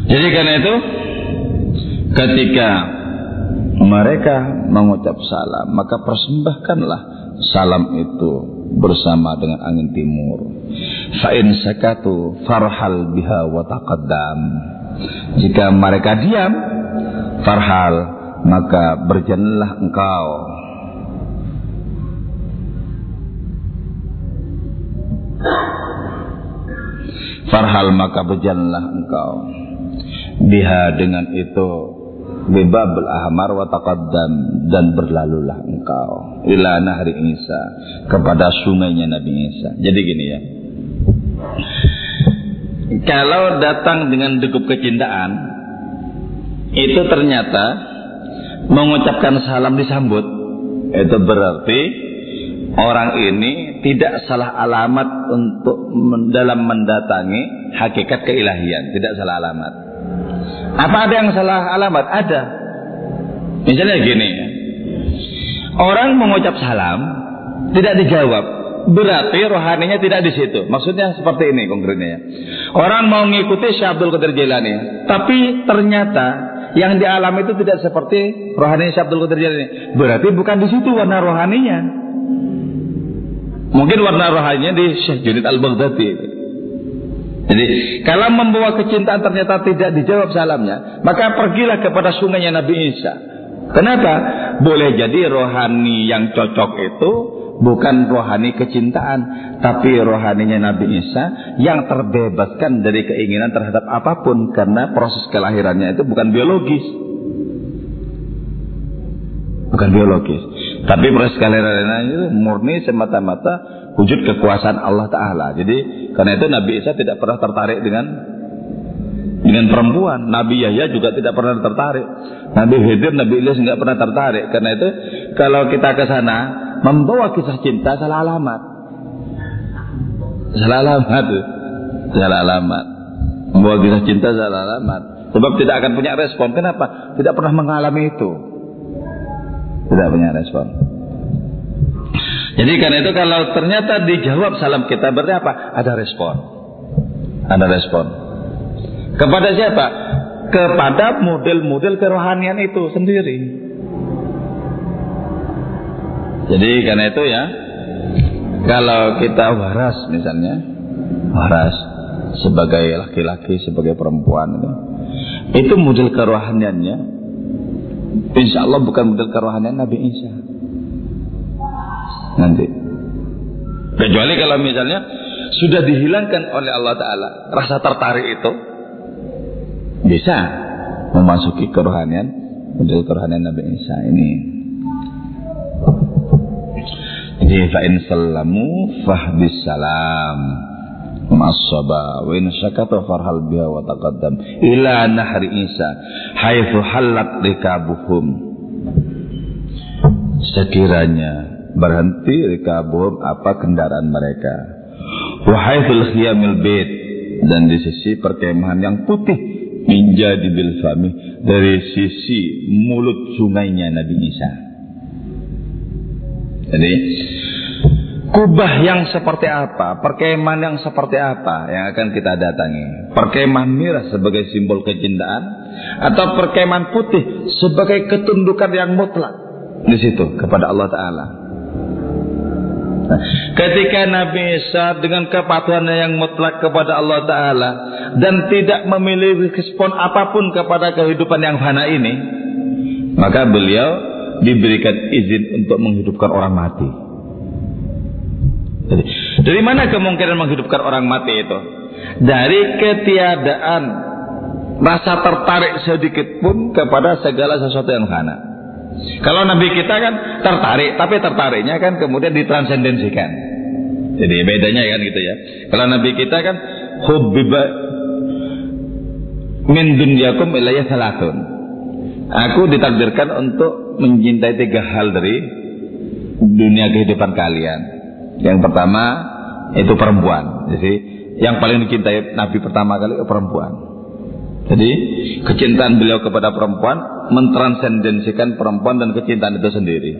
Jadi karena itu, ketika mereka mengucap salam, maka persembahkanlah salam itu bersama dengan angin timur. Fa'in sakatu farhal biha wa taqaddam. Jika mereka diam, farhal, maka berjalanlah engkau. Farhal maka berjalanlah engkau. Biha dengan itu bibabul ahmar wa taqaddam dan berlalulah engkau ila nahri Isa kepada sungainya Nabi Isa. Jadi gini ya. Kalau datang dengan degup kecintaan itu ternyata mengucapkan salam disambut itu berarti orang ini tidak salah alamat untuk dalam mendatangi hakikat keilahian, tidak salah alamat. Apa ada yang salah alamat? Ada. Misalnya gini, orang mengucap salam tidak dijawab, berarti rohaninya tidak di situ. Maksudnya seperti ini konkretnya ya. Orang mau mengikuti Syekh Abdul Qadir Jailani, tapi ternyata yang di alam itu tidak seperti rohaninya Syekh Abdul Qadir Jailani. Berarti bukan di situ warna rohaninya. Mungkin warna rohaninya di Syekh Junid Al-Baghdadi. Jadi kalau membawa kecintaan ternyata tidak dijawab salamnya, maka pergilah kepada sungainya Nabi Isa. Kenapa? Boleh jadi rohani yang cocok itu bukan rohani kecintaan, tapi rohaninya Nabi Isa yang terbebaskan dari keinginan terhadap apa pun karena proses kelahirannya itu bukan biologis. Bukan biologis. Tapi proses kelahirannya itu murni semata-mata wujud kekuasaan Allah Ta'ala. Jadi karena itu Nabi Isa tidak pernah tertarik dengan dengan perempuan. Nabi Yahya juga tidak pernah tertarik. Nabi Khidir, Nabi Ilyas nggak pernah tertarik. Karena itu kalau kita ke sana membawa kisah cinta salah alamat. Salah alamat. Salah alamat. Membawa kisah cinta salah alamat. Sebab tidak akan punya respon. Kenapa? Tidak pernah mengalami itu. Tidak punya respon. Jadi karena itu kalau ternyata dijawab salam kita berarti apa? Ada respon. Ada respon. Kepada siapa? Kepada model-model kerohanian itu sendiri. Jadi karena itu ya, kalau kita waras misalnya, waras sebagai laki-laki, sebagai perempuan itu, itu model kerohaniannya, insya Allah bukan model kerohanian Nabi Isa nanti. Kecuali kalau misalnya sudah dihilangkan oleh Allah Ta'ala rasa tertarik itu bisa memasuki kerohanian model kerohanian Nabi Isa ini. Jadi fa'in salamu fahbis salam Masaba wa in syakata farhal biha wa taqaddam ila nahri Isa haitsu halat rikabuhum sekiranya berhenti rikabuhum apa kendaraan mereka. Wahai khiyamil bait dan di sisi perkemahan yang putih menjadi bil fami dari sisi mulut sungainya Nabi Isa. Jadi kubah yang seperti apa, perkemahan yang seperti apa yang akan kita datangi? Perkemahan merah sebagai simbol kecintaan atau perkemahan putih sebagai ketundukan yang mutlak di situ kepada Allah Taala. Ketika Nabi Isa dengan kepatuhannya yang mutlak kepada Allah Ta'ala dan tidak memiliki respon apa pun kepada kehidupan yang fana ini, maka beliau diberikan izin untuk menghidupkan orang mati. Jadi, dari mana kemungkinan menghidupkan orang mati itu? Dari ketiadaan rasa tertarik sedikit pun kepada segala sesuatu yang fana. Kalau Nabi kita kan tertarik, tapi tertariknya kan kemudian ditransendensikan. Jadi bedanya kan gitu ya. Kalau Nabi kita kan hubbiba min dunyakum ilayya salatun. Aku ditakdirkan untuk mencintai tiga hal dari dunia kehidupan kalian. Yang pertama itu perempuan. Jadi yang paling dicintai Nabi pertama kali perempuan. Jadi kecintaan beliau kepada perempuan mentransendensikan perempuan dan kecintaan itu sendiri.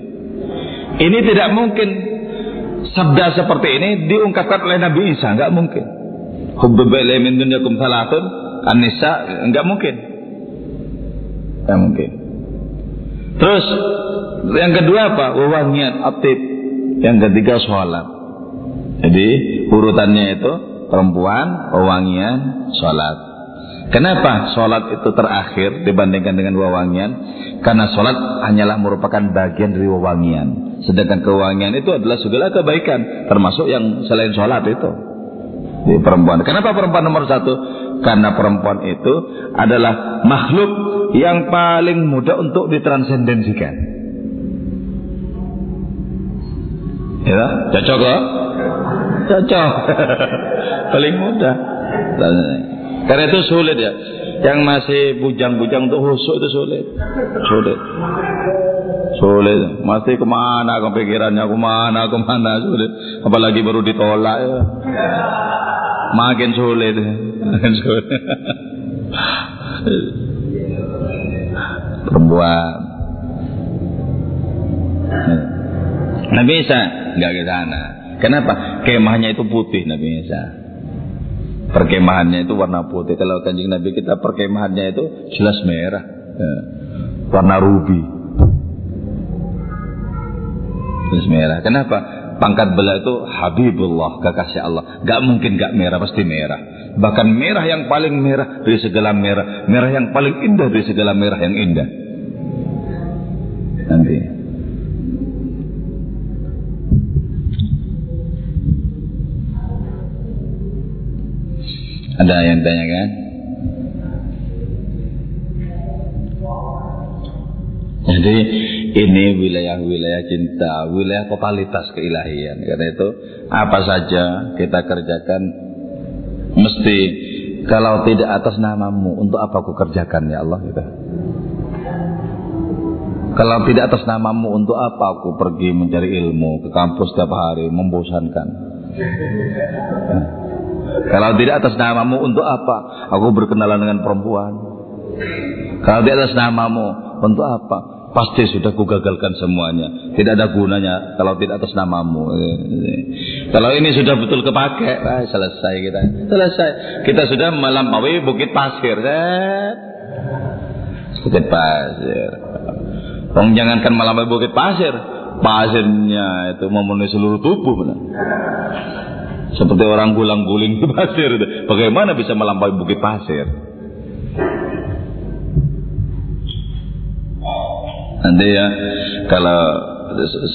Ini tidak mungkin sabda seperti ini diungkapkan oleh Nabi Isa, nggak mungkin. Hubbaila min dunyakum salatun an-nisa nggak mungkin. Nggak mungkin. Terus yang kedua apa? Wawangian atib. Yang ketiga sholat. Jadi urutannya itu perempuan, wewangian, sholat. Kenapa sholat itu terakhir dibandingkan dengan wewangian? Karena sholat hanyalah merupakan bagian dari wewangian. Sedangkan kewangian itu adalah segala kebaikan. Termasuk yang selain sholat itu. Di perempuan. Kenapa perempuan nomor satu? Karena perempuan itu adalah makhluk yang paling mudah untuk ditransendensikan. Ya, cocok kok? Cocok. paling mudah. Karena itu sulit ya. Yang masih bujang-bujang untuk husuk itu sulit. Sulit. Sulit. Masih ke mana kepikirannya, ke mana, ke mana, sulit. Apalagi baru ditolak ya. Makin sulit. Makin sulit. Perempuan. Nabi Isa nggak ke sana. Kenapa? Kemahnya itu putih Nabi Isa. Perkemahannya itu warna putih. Kalau kanjeng Nabi kita perkemahannya itu jelas merah. Ya. Warna ruby. Jelas merah. Kenapa? pangkat beliau itu Habibullah, kekasih Allah. Gak mungkin gak merah, pasti merah. Bahkan merah yang paling merah dari segala merah. Merah yang paling indah dari segala merah yang indah. Nanti. Ada yang tanya kan? Jadi ini wilayah-wilayah cinta, wilayah totalitas keilahian. Karena itu apa saja kita kerjakan mesti kalau tidak atas namamu untuk apa aku kerjakan ya Allah gitu. Kalau tidak atas namamu untuk apa aku pergi mencari ilmu ke kampus setiap hari membosankan. Kalau tidak atas namamu untuk apa aku berkenalan dengan perempuan. Kalau tidak atas namamu untuk apa pasti sudah kugagalkan semuanya. Tidak ada gunanya kalau tidak atas namamu. Kalau ini sudah betul kepake, ah, selesai kita. Selesai. Kita sudah melampaui Bukit Pasir. Bukit Pasir. Wong jangankan melampaui Bukit Pasir, pasirnya itu memenuhi seluruh tubuh. Benar. Seperti orang gulang-guling di pasir. Bagaimana bisa melampaui Bukit Pasir? Nanti ya kalau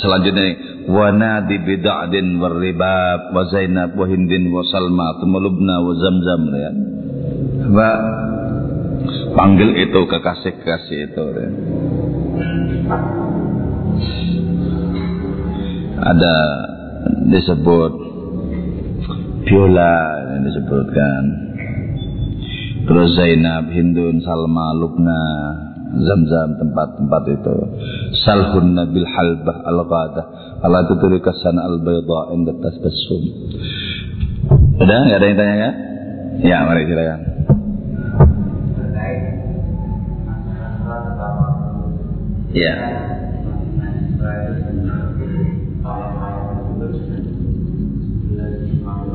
selanjutnya wana di bid'adin warribab wa Zainab wa Hindin wa Salma tumulubna wa Zamzam ya. Apa panggil itu kekasih-kekasih itu ya. Ada disebut Biola yang disebutkan terus Zainab, Hindun, Salma, Lubna Zam-zam tempat-tempat itu. Salhun nabil halbah al-ghadah. Allah itu turikasan al-bayda inda tasbasum. Udah? Gak ada yang tanya ya? Ya, mari silakan. Ya.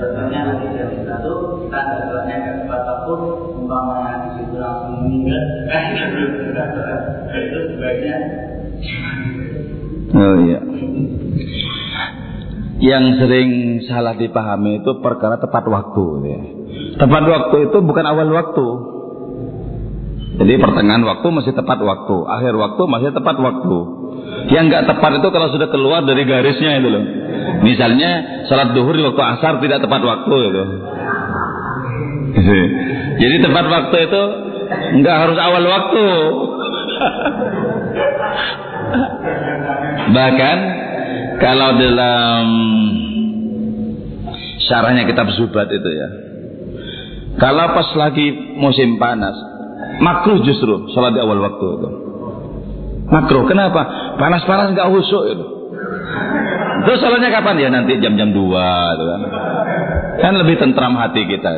selesainya nanti jam satu kita sholatnya nggak tepat waktu umpamanya di situ langsung meninggal kan itu sebaiknya Oh iya. Yang sering salah dipahami itu perkara tepat waktu. Ya. Tepat waktu itu bukan awal waktu. Jadi pertengahan waktu masih tepat waktu, akhir waktu masih tepat waktu. Yang nggak tepat itu kalau sudah keluar dari garisnya itu loh. Misalnya salat duhur di waktu asar tidak tepat waktu itu. Jadi tepat waktu itu nggak harus awal waktu. Bahkan kalau dalam syarahnya kitab Zubat itu ya. Kalau pas lagi musim panas, makruh justru sholat di awal waktu itu. Makruh. Kenapa? Panas-panas nggak husuk itu. Terus sholatnya kapan ya? Nanti jam-jam 2 itu kan. Kan lebih tentram hati kita.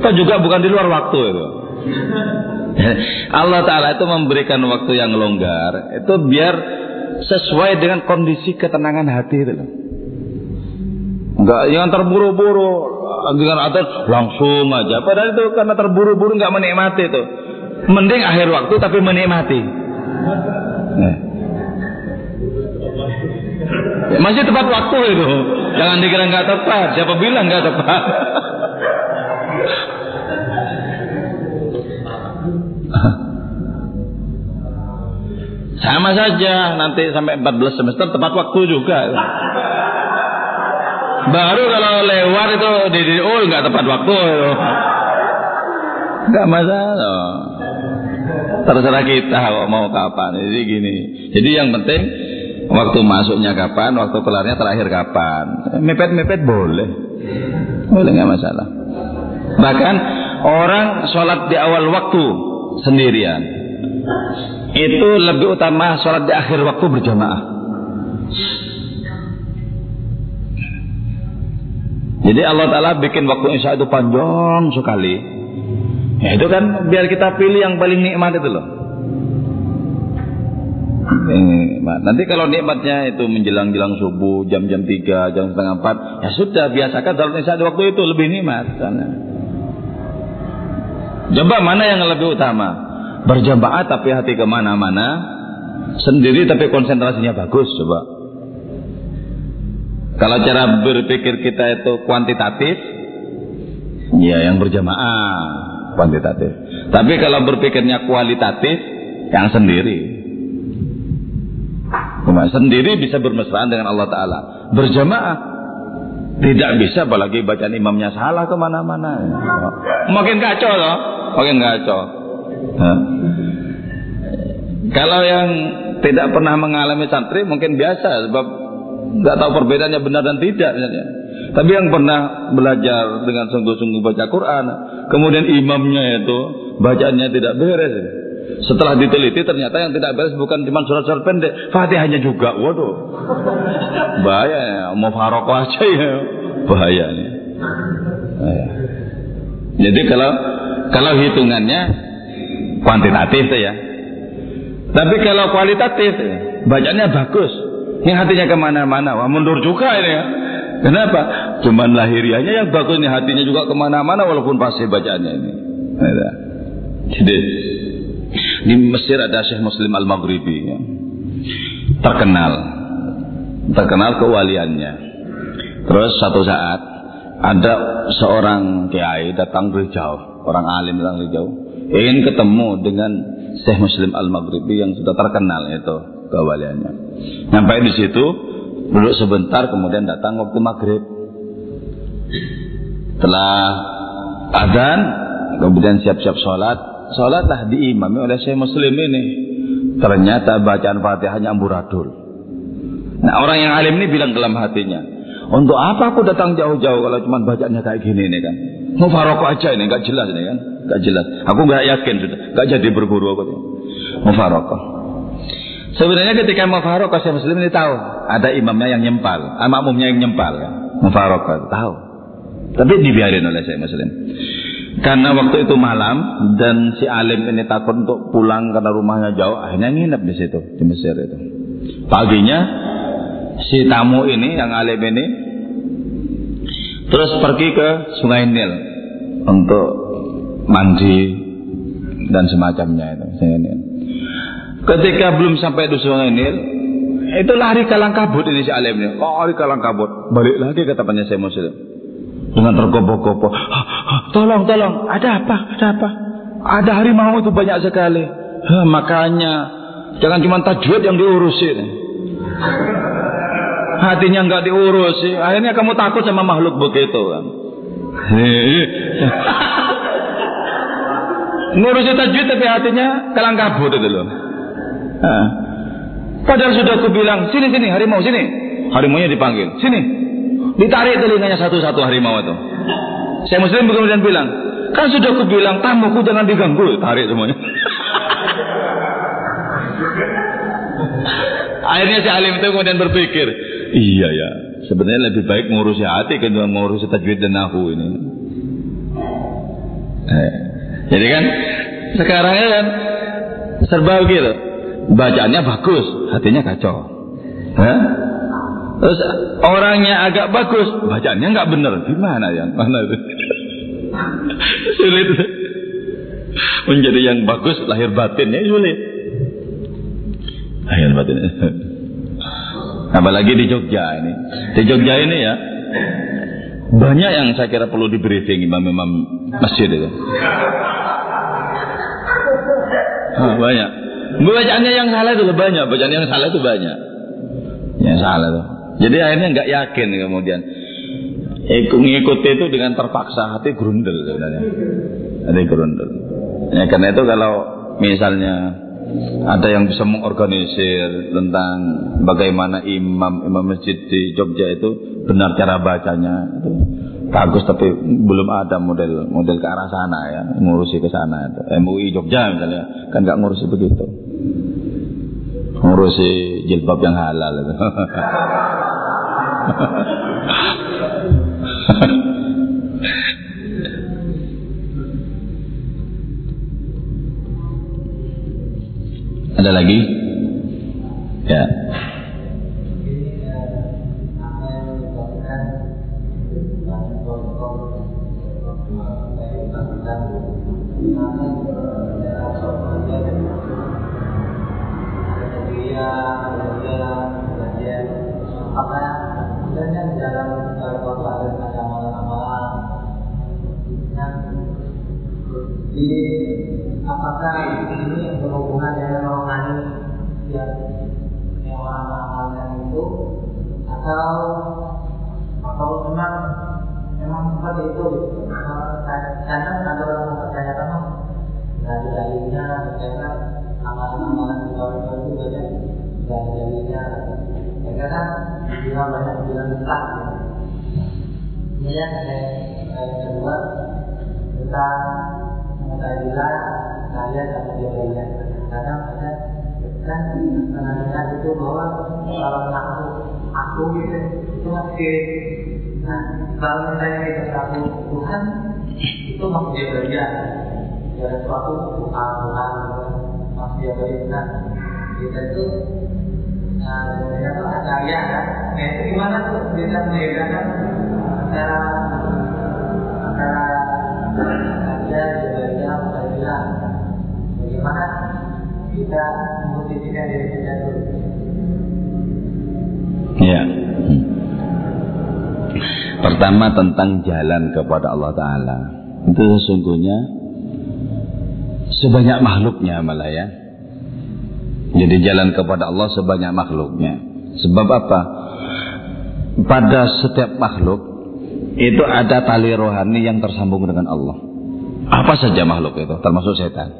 Itu juga bukan di luar waktu itu. Allah Ta'ala itu memberikan waktu yang longgar Itu biar sesuai dengan kondisi ketenangan hati itu. Enggak yang terburu-buru dengan atas langsung aja. Padahal itu karena terburu-buru nggak menikmati itu. Mending akhir waktu tapi menikmati. Nah. Masih tepat waktu itu. Jangan dikira nggak tepat. Siapa bilang nggak tepat? Sama saja nanti sampai 14 semester tepat waktu juga. Baru kalau lewat itu di, di oh nggak tepat waktu itu. Nggak masalah. Terserah kita mau kapan. Jadi gini. Jadi yang penting waktu masuknya kapan, waktu kelarnya terakhir kapan. Mepet-mepet boleh. Boleh nggak masalah. Bahkan orang sholat di awal waktu sendirian itu lebih utama sholat di akhir waktu berjamaah. Jadi Allah Ta'ala bikin waktu Isya itu panjang sekali. Ya itu kan biar kita pilih yang paling nikmat itu loh. Nikmat. Nanti kalau nikmatnya itu menjelang-jelang subuh, jam-jam 3, jam setengah 4, ya sudah biasakan dalam Isya waktu itu lebih nikmat. Coba mana yang lebih utama? Berjamaah tapi hati ke mana-mana. Sendiri tapi konsentrasinya bagus coba. Kalau cara berpikir kita itu kuantitatif, ya yang berjamaah kuantitatif. Tapi kalau berpikirnya kualitatif, yang sendiri. Cuma sendiri bisa bermesraan dengan Allah Ta'ala. Berjamaah tidak bisa apalagi bacaan imamnya salah ke mana-mana. Makin kacau loh, makin kacau. Hah? Kalau yang tidak pernah mengalami santri mungkin biasa sebab nggak tahu perbedaannya benar dan tidak misalnya. Tapi yang pernah belajar dengan sungguh-sungguh baca Quran, kemudian imamnya itu bacaannya tidak beres. Setelah diteliti ternyata yang tidak beres bukan cuma surat-surat pendek, Fatihahnya juga. Waduh. Bahaya ya, mau faroko aja ya. Bahaya nih. Jadi kalau kalau hitungannya kuantitatif ya. Tapi kalau kualitatif, bacanya bagus. Yang hatinya ke mana-mana. Wah mundur juga ini ya. Kenapa? Cuman lahiriahnya yang bagus nih hatinya juga ke mana-mana walaupun pasti bacaannya ini. Nah, Jadi di Mesir ada Syekh Muslim Al Maghribi ya. terkenal, terkenal kewaliannya. Terus satu saat ada seorang kiai datang dari jauh, orang alim datang dari jauh, ingin ketemu dengan Syekh Muslim Al Maghribi yang sudah terkenal itu kewaliannya. Sampai di situ duduk sebentar kemudian datang waktu maghrib. Setelah adzan kemudian siap-siap sholat, sholatlah diimami oleh Syekh Muslim ini. Ternyata bacaan Fatihahnya amburadul. Nah orang yang alim ini bilang dalam hatinya, untuk apa aku datang jauh-jauh kalau cuma bacanya kayak gini nih kan? Mau faroko aja ini, nggak jelas ini kan? Nggak jelas. Aku nggak yakin sudah, nggak jadi berguru aku. Mau faroko. Sebenarnya ketika mufarokoh saya muslim ini tahu ada imamnya yang nyempal, ah, makmumnya yang nyempal ya. Mufarokoh tahu. Tapi dibiarin oleh saya muslim. Karena waktu itu malam dan si alim ini takut untuk pulang karena rumahnya jauh, akhirnya nginep di situ di Mesir itu. Paginya si tamu ini yang alim ini terus pergi ke Sungai Nil untuk mandi dan semacamnya itu Sungai Nil. Ketika belum sampai di Sungai Nil, itu lari kalang kabut ini si alim ini. Oh, lari kalang kabut. Balik lagi ke tempatnya saya muslim. Dengan tergopoh-gopoh. Tolong, tolong. Ada apa? Ada apa? Ada harimau itu banyak sekali. Hah, makanya jangan cuma tajwid yang diurusin. Hatinya nggak diurus. Akhirnya kamu takut sama makhluk begitu kan. Ngurusin tajwid tapi hatinya kalang kabut itu loh. Nah. Padahal sudah aku bilang, sini sini harimau sini. Harimaunya dipanggil, sini. Ditarik telinganya satu-satu harimau itu. Saya muslim kemudian bilang, kan sudah aku bilang tamuku jangan diganggu, tarik semuanya. Akhirnya si alim itu kemudian berpikir, iya ya, sebenarnya lebih baik ngurusi hati ketimbang ngurusi tajwid dan nahu ini. Eh, jadi kan sekarang kan serba begitu bacaannya bagus, hatinya kacau. Hah? Terus orangnya agak bagus, bacaannya nggak benar. Gimana ya? Mana itu? sulit. Menjadi yang bagus lahir batinnya sulit. Lahir batinnya. Apalagi di Jogja ini. Di Jogja ini ya banyak yang saya kira perlu di briefing imam-imam masjid itu. Ah, banyak. Bacaannya yang salah itu banyak, bacaan yang salah itu banyak. Yang salah itu. Jadi akhirnya nggak yakin kemudian. Ikut ngikuti itu dengan terpaksa hati grundel sebenarnya. Hati grundel. Ya, karena itu kalau misalnya ada yang bisa mengorganisir tentang bagaimana imam imam masjid di Jogja itu benar cara bacanya itu bagus tapi belum ada model model ke arah sana ya ngurusi ke sana itu MUI Jogja misalnya kan nggak ngurusi begitu ngurusi jilbab yang halal Ada lagi? Ya. Kemudian yang kedua tentang Mutazilah kalian atau dia kadang ada kan menandakan itu bahwa kalau aku aku gitu itu masih nah kalau misalnya kita satu Tuhan itu masih dia belajar ya sesuatu Tuhan Tuhan masih dia nah kita itu nah kita tuh acarya kan itu gimana tuh? Bisa membedakan Ya. Pertama tentang jalan kepada Allah Ta'ala Itu sesungguhnya Sebanyak makhluknya malah ya Jadi jalan kepada Allah sebanyak makhluknya Sebab apa? Pada setiap makhluk Itu ada tali rohani yang tersambung dengan Allah. Apa saja makhluk itu? Termasuk setan.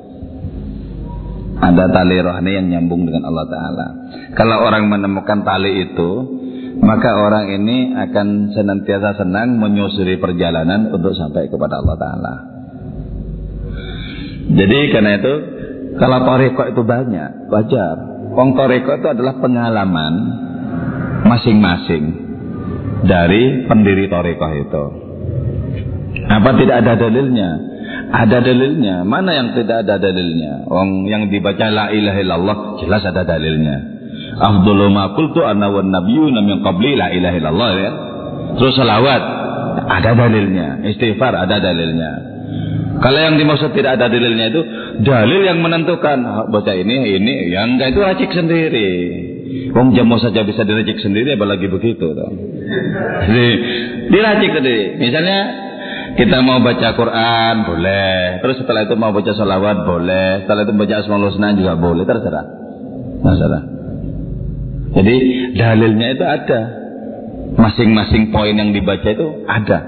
Ada tali rohani yang nyambung dengan Allah Ta'ala. Kalau orang menemukan tali itu maka orang ini akan senantiasa senang menyusuri perjalanan untuk sampai kepada Allah Ta'ala. Jadi karena itu, kalau toriko itu banyak, wajar. Wong toriko itu adalah pengalaman masing-masing dari pendiri toriko itu. Apa tidak ada dalilnya? Ada dalilnya. Mana yang tidak ada dalilnya? Wong yang dibaca la ilaha illallah jelas ada dalilnya. Afdhalu ma qultu ana wan nabiyyuna min qabli la ilaha illallah ya. Terus salawat ada dalilnya, istighfar ada dalilnya. Kalau yang dimaksud tidak ada dalilnya itu dalil yang menentukan baca ini ini yang itu racik sendiri. Wong jamu saja bisa diracik sendiri apalagi begitu. Jadi diracik tadi. Misalnya kita mau baca Quran boleh, terus setelah itu mau baca salawat boleh, setelah itu baca asmaul husna juga boleh, terserah. Terserah. Jadi dalilnya itu ada. Masing-masing poin yang dibaca itu ada.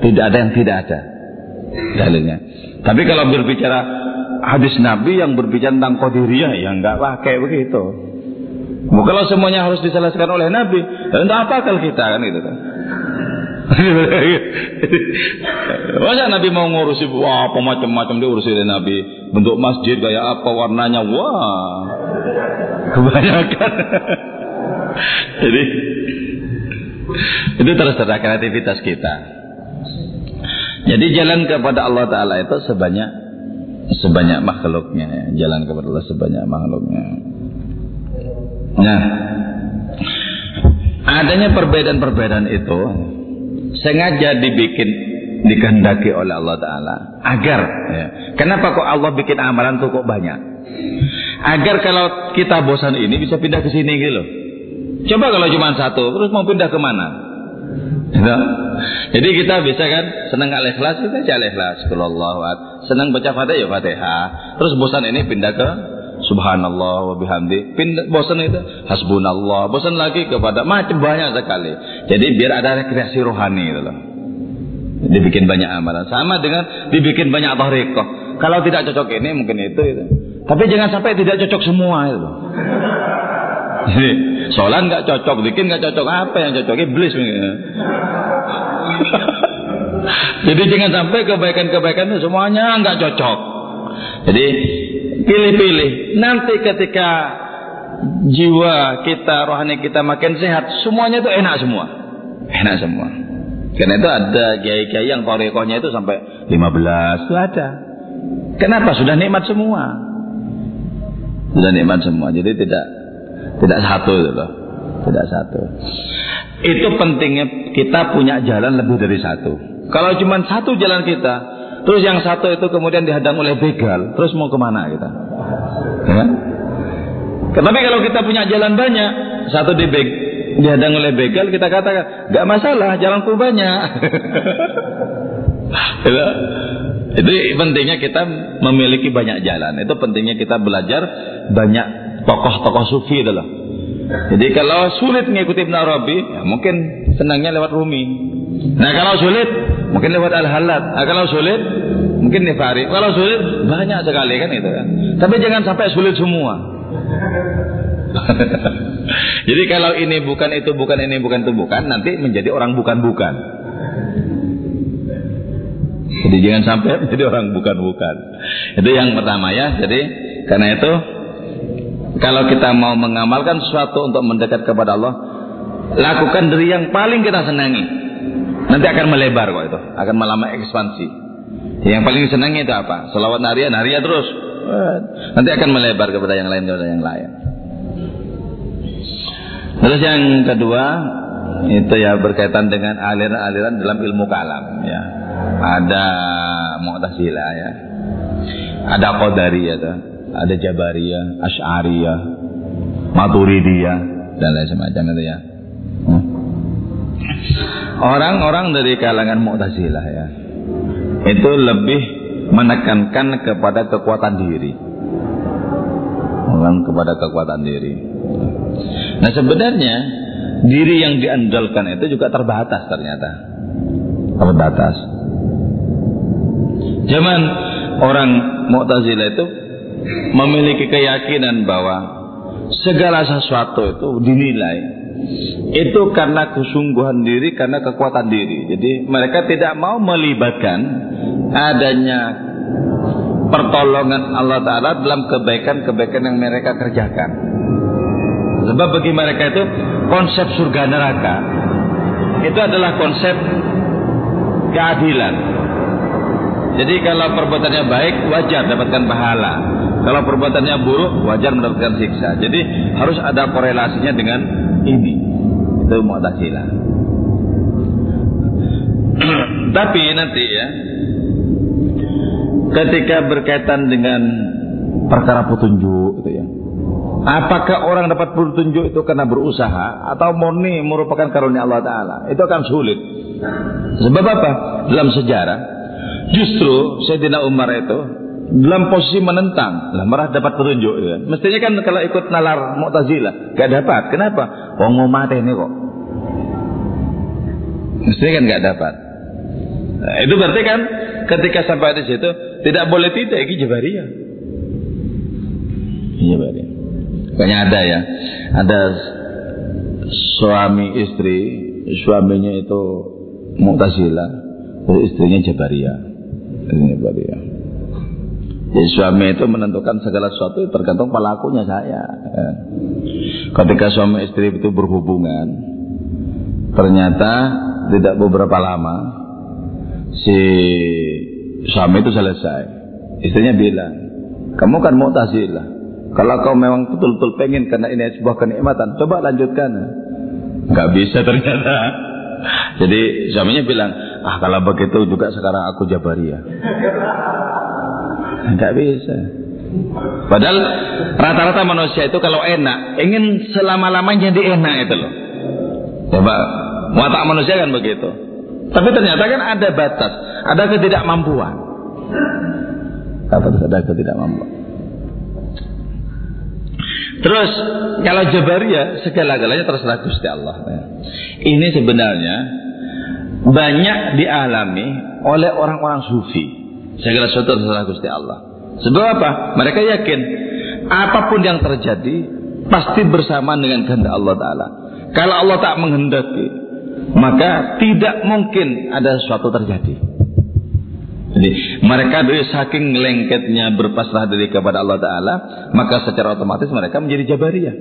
Tidak ada yang tidak ada dalilnya. Tapi kalau berbicara hadis Nabi yang berbicara tentang qadiriyah ya enggak pakai begitu. Kalau semuanya harus diselesaikan oleh Nabi, untuk apa akal kita kan gitu kan? Masa Nabi mau ngurusi wah apa macam-macam dia urusi oleh Nabi. Bentuk masjid kayak apa warnanya wah. Kebanyakan. Jadi itu terserah kreativitas kita. Jadi jalan kepada Allah Taala itu sebanyak sebanyak makhluknya. Jalan kepada Allah sebanyak makhluknya nah adanya perbedaan-perbedaan itu sengaja dibikin dikehendaki oleh Allah Taala. Agar ya. kenapa kok Allah bikin amalan tuh kok banyak? Agar kalau kita bosan ini bisa pindah ke sini gitu coba kalau cuma satu terus mau pindah ke mana? Gitu. jadi kita bisa kan senang al ikhlas kita baca al senang baca fatihah ya fatihah. Terus bosan ini pindah ke Subhanallah wa bihamdi. Pindah bosan itu hasbunallah. Bosan lagi kepada macam banyak sekali. Jadi biar ada rekreasi rohani gitu loh. Dibikin banyak amalan. Sama dengan dibikin banyak tahrikoh. Kalau tidak cocok ini mungkin itu itu. Tapi jangan sampai tidak cocok semua itu. Jadi sholat nggak cocok, bikin nggak cocok apa yang cocok iblis. Jadi jangan sampai kebaikan-kebaikan itu semuanya nggak cocok. Jadi pilih-pilih. Nanti ketika jiwa kita, rohani kita makin sehat, semuanya itu enak semua. Enak semua. Karena itu ada kiai-kiai yang torekohnya itu sampai 15 itu ada. Kenapa? Sudah nikmat semua. Sudah nikmat semua. Jadi tidak tidak satu itu loh. Tidak satu. Itu pentingnya kita punya jalan lebih dari satu. Kalau cuma satu jalan kita, terus yang satu itu kemudian dihadang oleh begal, terus mau ke mana kita? Ya? Tapi kalau kita punya jalan banyak, satu di beg, dihadang oleh begal, kita katakan, gak masalah, jalanku banyak. Ya? Itu pentingnya kita memiliki banyak jalan. Itu pentingnya kita belajar banyak tokoh-tokoh sufi adalah. Jadi kalau sulit mengikuti Ibn Arabi, ya mungkin senangnya lewat Rumi. Nah kalau sulit, mungkin lewat Al-Halad. Nah, kalau sulit, mungkin Nifari. Kalau sulit, banyak sekali kan itu kan. Tapi jangan sampai sulit semua. Jadi kalau ini bukan itu bukan ini bukan itu bukan, nanti menjadi orang bukan-bukan. Jadi jangan sampai menjadi orang bukan-bukan. Itu yang pertama ya. Jadi karena itu kalau kita mau mengamalkan sesuatu untuk mendekat kepada Allah, lakukan dari yang paling kita senangi. Nanti akan melebar kok itu, akan melama ekspansi. Yang paling senangi itu apa? Selawat naria, naria terus. Nanti akan melebar kepada yang lain kepada yang lain. Terus yang kedua itu ya berkaitan dengan aliran-aliran dalam ilmu kalam ya. Ada Mu'tazilah ya. Ada Qadariyah ya ada Jabariyah, Ash'ariyah, Maturidiyah dan lain semacam itu ya. Hmm. Orang-orang dari kalangan Mu'tazilah ya. Itu lebih menekankan kepada kekuatan diri. Bukan kepada kekuatan diri. Nah sebenarnya diri yang diandalkan itu juga terbatas ternyata. Terbatas. Zaman orang Mu'tazilah itu memiliki keyakinan bahwa segala sesuatu itu dinilai itu karena kesungguhan diri, karena kekuatan diri. Jadi mereka tidak mau melibatkan adanya pertolongan Allah Ta'ala dalam kebaikan-kebaikan yang mereka kerjakan. Sebab bagi mereka itu konsep surga neraka itu adalah konsep keadilan. Jadi kalau perbuatannya baik wajar dapatkan pahala. Kalau perbuatannya buruk, wajar mendapatkan siksa. Jadi harus ada korelasinya dengan ini. Itu Mu'tazilah. Tapi nanti ya, ketika berkaitan dengan perkara petunjuk itu ya. Apakah orang dapat petunjuk itu karena berusaha atau murni merupakan karunia Allah Taala? Itu akan sulit. Sebab apa? Dalam sejarah, justru Sayyidina Umar itu dalam posisi menentang lah merah dapat petunjuk ya. mestinya kan kalau ikut nalar Mu'tazilah gak dapat. Kenapa? Wong mati ini kok. Mestinya kan gak dapat. Nah, itu berarti kan ketika sampai di situ tidak boleh tidak ini Jabariyah. Jabariyah. Kayaknya ada ya. Ada suami istri suaminya itu Mu'tazilah istrinya Jabariyah istrinya Jabariyah jadi suami itu menentukan segala sesuatu tergantung pelakunya saya. Ya. Ketika suami istri itu berhubungan, ternyata tidak beberapa lama si suami itu selesai. Istrinya bilang, kamu kan mau tazilah. Kalau kau memang betul-betul pengen karena ini sebuah kenikmatan, coba lanjutkan. Gak bisa ternyata. Jadi suaminya bilang, ah kalau begitu juga sekarang aku jabariyah. Tidak bisa. Padahal rata-rata manusia itu kalau enak, ingin selama-lamanya di enak itu loh. Coba, watak manusia kan begitu. Tapi ternyata kan ada batas, ada ketidakmampuan. Apa ada ketidakmampuan. Terus kalau Jabariyah segala-galanya terserah Gusti Allah. Ini sebenarnya banyak dialami oleh orang-orang sufi. Segala sesuatu terserah Gusti Allah. Sebab apa? Mereka yakin apa pun yang terjadi pasti bersamaan dengan kehendak Allah Taala. Kalau Allah tak menghendaki, maka tidak mungkin ada sesuatu terjadi. Jadi mereka dari saking lengketnya berpasrah diri kepada Allah Taala, maka secara otomatis mereka menjadi jabariyah.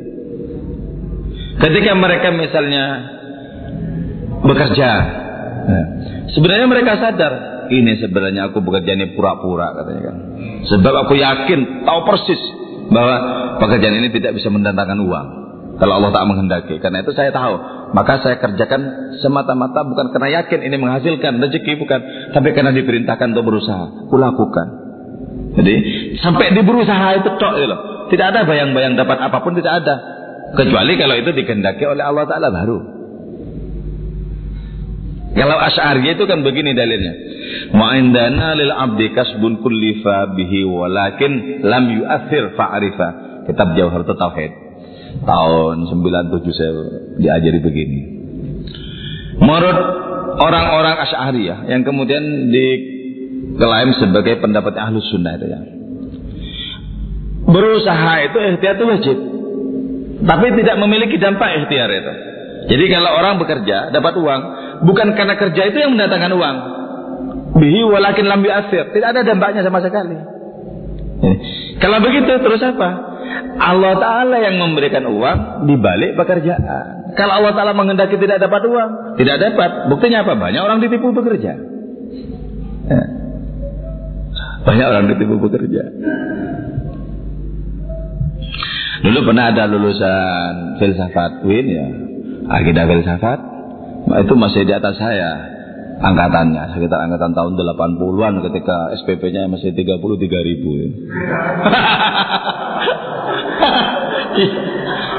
Ketika mereka misalnya bekerja, Nah, sebenarnya mereka sadar ini sebenarnya aku bekerja ini pura-pura katanya kan. Sebab aku yakin, tahu persis bahwa pekerjaan ini tidak bisa mendatangkan uang. Kalau Allah tak menghendaki. Karena itu saya tahu. Maka saya kerjakan semata-mata bukan karena yakin ini menghasilkan rezeki bukan, tapi karena diperintahkan untuk berusaha. Kulakukan. Jadi sampai di berusaha itu tok ya loh. Tidak ada bayang-bayang dapat apa pun tidak ada. Kecuali kalau itu dikehendaki oleh Allah Taala baru. Kalau Asy'ari itu kan begini dalilnya. Ma'indana lil abdi kasbun kullifa bihi walakin lam yu'athir fa'arifa. Kitab Jauhar Tauhid. Tahun 97 saya diajari begini. Menurut orang-orang Asy'ari ya, yang kemudian diklaim sebagai pendapat Ahlus Sunnah itu ya. Berusaha itu ikhtiar itu wajib. Tapi tidak memiliki dampak ikhtiar itu. Jadi kalau orang bekerja dapat uang, bukan karena kerja itu yang mendatangkan uang. Bihi walakin lam asir. Tidak ada dampaknya sama sekali. Eh, kalau begitu terus apa? Allah Ta'ala yang memberikan uang di balik pekerjaan. Kalau Allah Ta'ala mengendaki tidak dapat uang, tidak dapat. Buktinya apa? Banyak orang ditipu bekerja. Eh, banyak orang ditipu bekerja. Dulu pernah ada lulusan filsafat Win ya, akidah filsafat itu masih di atas saya angkatannya sekitar angkatan tahun 80-an ketika SPP-nya masih 33 ribu.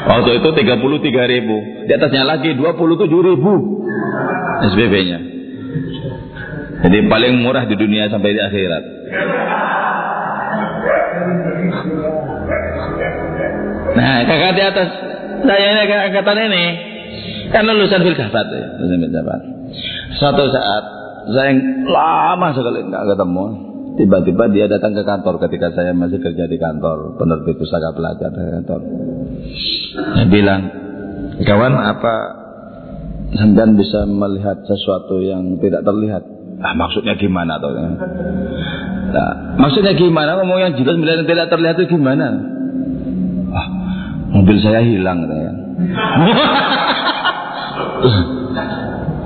Waktu itu 33 ribu di atasnya lagi 27 ribu SPP-nya jadi paling murah di dunia sampai di akhirat. Nah kakak di atas saya ini angkatan ini Kan lulusan filsafat ya, lulusan filsafat. Suatu saat saya lama sekali nggak ketemu. Tiba-tiba dia datang ke kantor ketika saya masih kerja di kantor penerbit pusaka pelajar di kantor. Dia bilang, kawan apa sampean bisa melihat sesuatu yang tidak terlihat? Ah maksudnya gimana tuh? Nah, maksudnya gimana? Ngomong yang jelas melihat yang tidak terlihat itu gimana? Ah, mobil saya hilang katanya.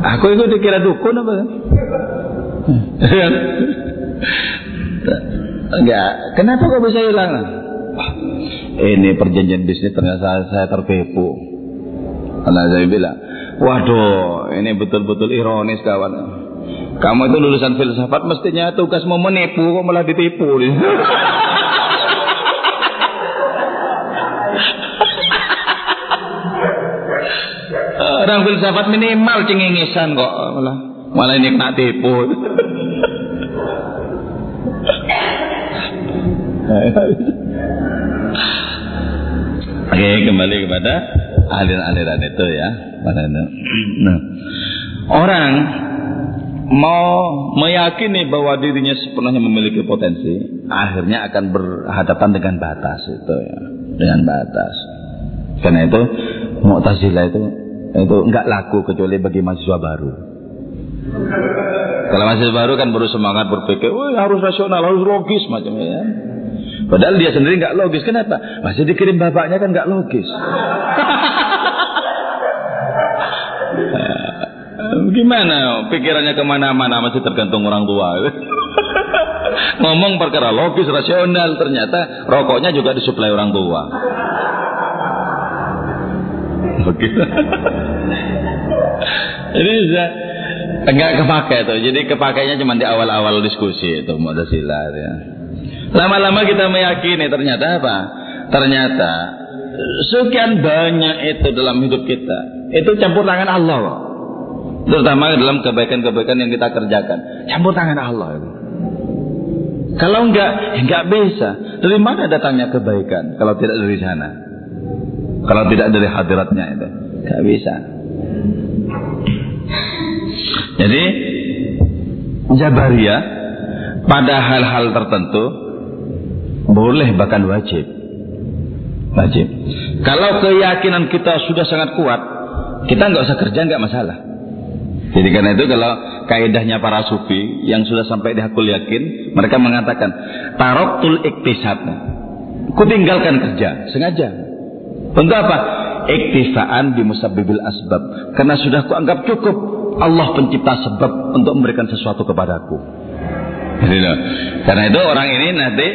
Aku itu dikira dukun apa? Enggak. Kenapa kok bisa hilang? Ini perjanjian bisnis ternyata saya tertipu. Karena saya bilang, waduh, ini betul-betul ironis kawan. Kamu itu lulusan filsafat mestinya tugas mau menipu kok malah ditipu. Orang filsafat minimal cengengesan kok malah malah ini kena tipu. Oke, kembali kepada aliran-aliran itu ya. Nah, orang mau meyakini bahwa dirinya sepenuhnya memiliki potensi, akhirnya akan berhadapan dengan batas itu ya, dengan batas. Karena itu Mu'tazilah itu itu enggak laku kecuali bagi mahasiswa baru. Kalau mahasiswa baru kan baru semangat berpikir, wah harus rasional, harus logis macamnya ya. Padahal dia sendiri nggak logis. Kenapa? Masih dikirim bapaknya kan nggak logis. Gimana pikirannya ke mana-mana masih tergantung orang tua. Ngomong perkara logis, rasional, ternyata rokoknya juga disuplai orang tua begitu. Bisa enggak kepakai tuh. Jadi kepakainya cuma di awal-awal diskusi itu Mu'tazilah ya. Lama-lama kita meyakini ternyata apa? Ternyata sekian banyak itu dalam hidup kita. Itu campur tangan Allah. Terutama dalam kebaikan-kebaikan yang kita kerjakan. Campur tangan Allah itu. Kalau enggak, enggak bisa. Dari mana datangnya kebaikan kalau tidak dari sana? Kalau tidak dari hadiratnya itu, nggak bisa. Jadi Jabariyah pada hal-hal tertentu boleh bahkan wajib. Wajib. Kalau keyakinan kita sudah sangat kuat, kita nggak usah kerja nggak masalah. Jadi karena itu kalau kaidahnya para sufi yang sudah sampai di hakul yakin, mereka mengatakan taroktul iktisab. Ku tinggalkan kerja sengaja untuk apa? Iktifaan di musabbibil asbab. Karena sudah kuanggap cukup Allah pencipta sebab untuk memberikan sesuatu kepadaku. Karena itu orang ini nanti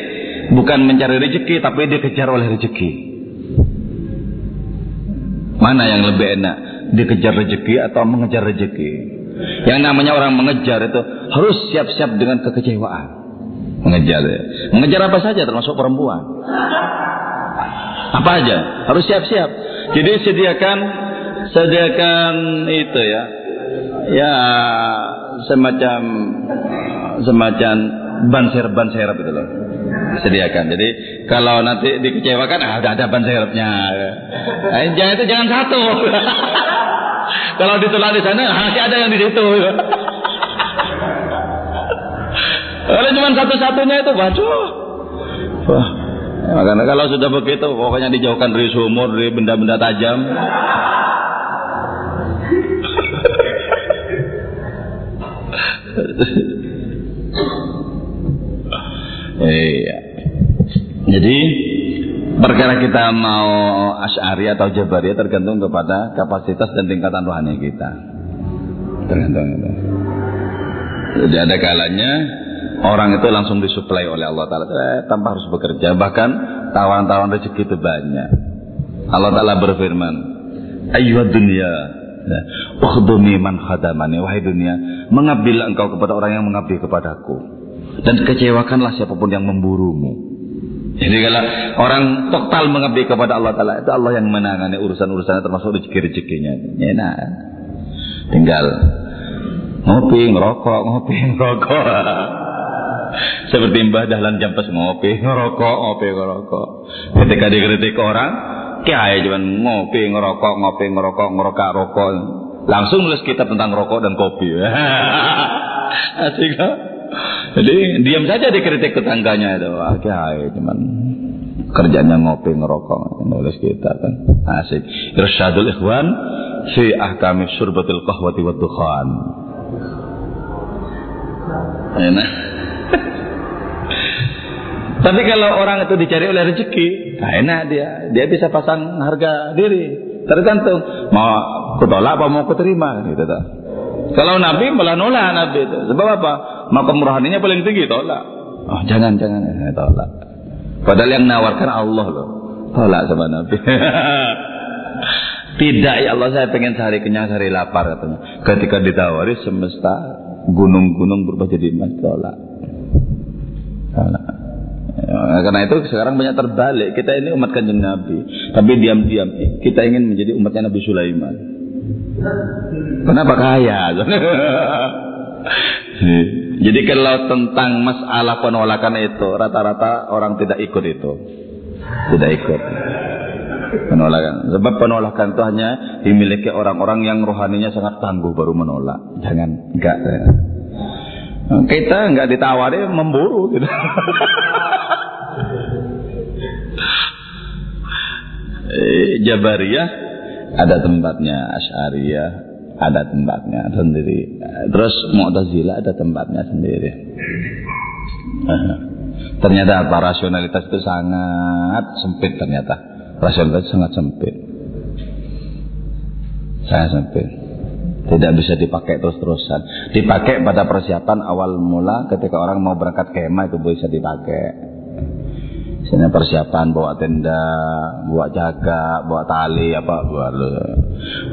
bukan mencari rezeki tapi dikejar oleh rezeki. Mana yang lebih enak? Dikejar rezeki atau mengejar rezeki? Yang namanya orang mengejar itu harus siap-siap dengan kekecewaan. Mengejar ya. Mengejar apa saja termasuk perempuan. Apa aja? Harus siap-siap. Jadi sediakan sediakan itu ya. Ya semacam semacam ban serep ban serep itu loh. Sediakan. Jadi kalau nanti dikecewakan ah, ada ada ban serepnya jangan itu jangan satu. Kalau ditolak di sana masih ada yang di situ. Kalau cuma satu-satunya itu waduh. Wah makanya kalau sudah begitu pokoknya dijauhkan dari sumur dari benda-benda tajam Iya. Jadi perkara kita mau Asy'ari atau Jabari tergantung kepada kapasitas dan tingkatan rohani kita. Tergantung itu. Jadi ada kalanya orang itu langsung disuplai oleh Allah Taala. Eh, tanpa harus bekerja. Bahkan tawaran-tawaran rezeki itu banyak. Allah Taala berfirman, Ayuhad dunia, Ukhdumi man khadamani. Wahai dunia Mengabdilah engkau kepada orang yang mengabdi kepadaku. Dan kecewakanlah siapa pun yang memburumu. Jadi kalau orang total mengabdi kepada Allah Ta'ala Itu Allah yang menangani urusan-urusannya termasuk rezeki-rezekinya. Enak Tinggal Ngopi, ngerokok, ngopi, ngerokok Seperti Mbah Dahlan Jampes ngopi, ngerokok, ngopi, ngerokok. Ketika dikritik orang kiai cuman ngopi ngerokok ngopi ngerokok ngerokok rokok. Langsung nulis kitab tentang rokok dan kopi. Asik jadi diam saja dikritik tetangganya itu. Kiai cuman kerjanya ngopi ngerokok nulis kitab kan. Asik. Irsyadul ikhwan fi ahkami syurbatil qahwati wa dukhan. Enak tapi kalau orang itu dicari oleh rezeki, nah enak dia. Dia bisa pasang harga diri. Tergantung mau kutolak apa mau kuterima gitu tak. Kalau Nabi malah nolak Nabi itu. Sebab apa? Maka rohaninya paling tinggi tolak. Oh, jangan jangan eh, tolak. Padahal yang nawarkan Allah loh. Tolak sama Nabi. Tidak ya Allah saya pengen sehari kenyang sehari lapar katanya. Ketika ditawari semesta gunung-gunung berubah jadi emas tolak. Tolak. Ya, karena itu sekarang banyak terbalik. Kita ini umat kanjeng Nabi. Tapi diam-diam kita ingin menjadi umatnya Nabi Sulaiman. Kenapa kaya? Jadi kalau tentang masalah penolakan itu rata-rata orang tidak ikut itu. Tidak ikut. Penolakan. Sebab penolakan itu hanya dimiliki orang-orang yang rohaninya sangat tangguh baru menolak. Jangan enggak. Kita enggak ditawari memburu gitu. Eh, Jabariyah ada tempatnya, Asy'ariyah ada tempatnya sendiri. Terus Mu'tazilah ada tempatnya sendiri. Ternyata apa? Rasionalitas itu sangat sempit ternyata. Rasionalitas sangat sempit. Sangat sempit. Tidak bisa dipakai terus-terusan. Dipakai pada persiapan awal mula ketika orang mau berangkat kemah itu bisa dipakai. Sini persiapan bawa tenda, bawa jaga, bawa tali apa baru.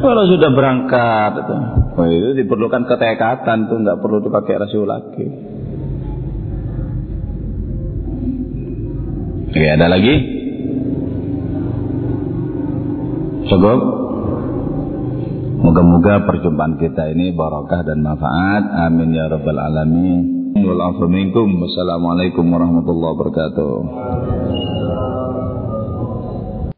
Kalau sudah berangkat itu, oh, itu diperlukan ketekatan tuh nggak perlu dipakai rasio lagi. Oke, ada lagi? Cukup? Moga-moga perjumpaan kita ini barakah dan manfaat. Amin ya rabbal alamin. Wassalamualaikum warahmatullahi wabarakatuh.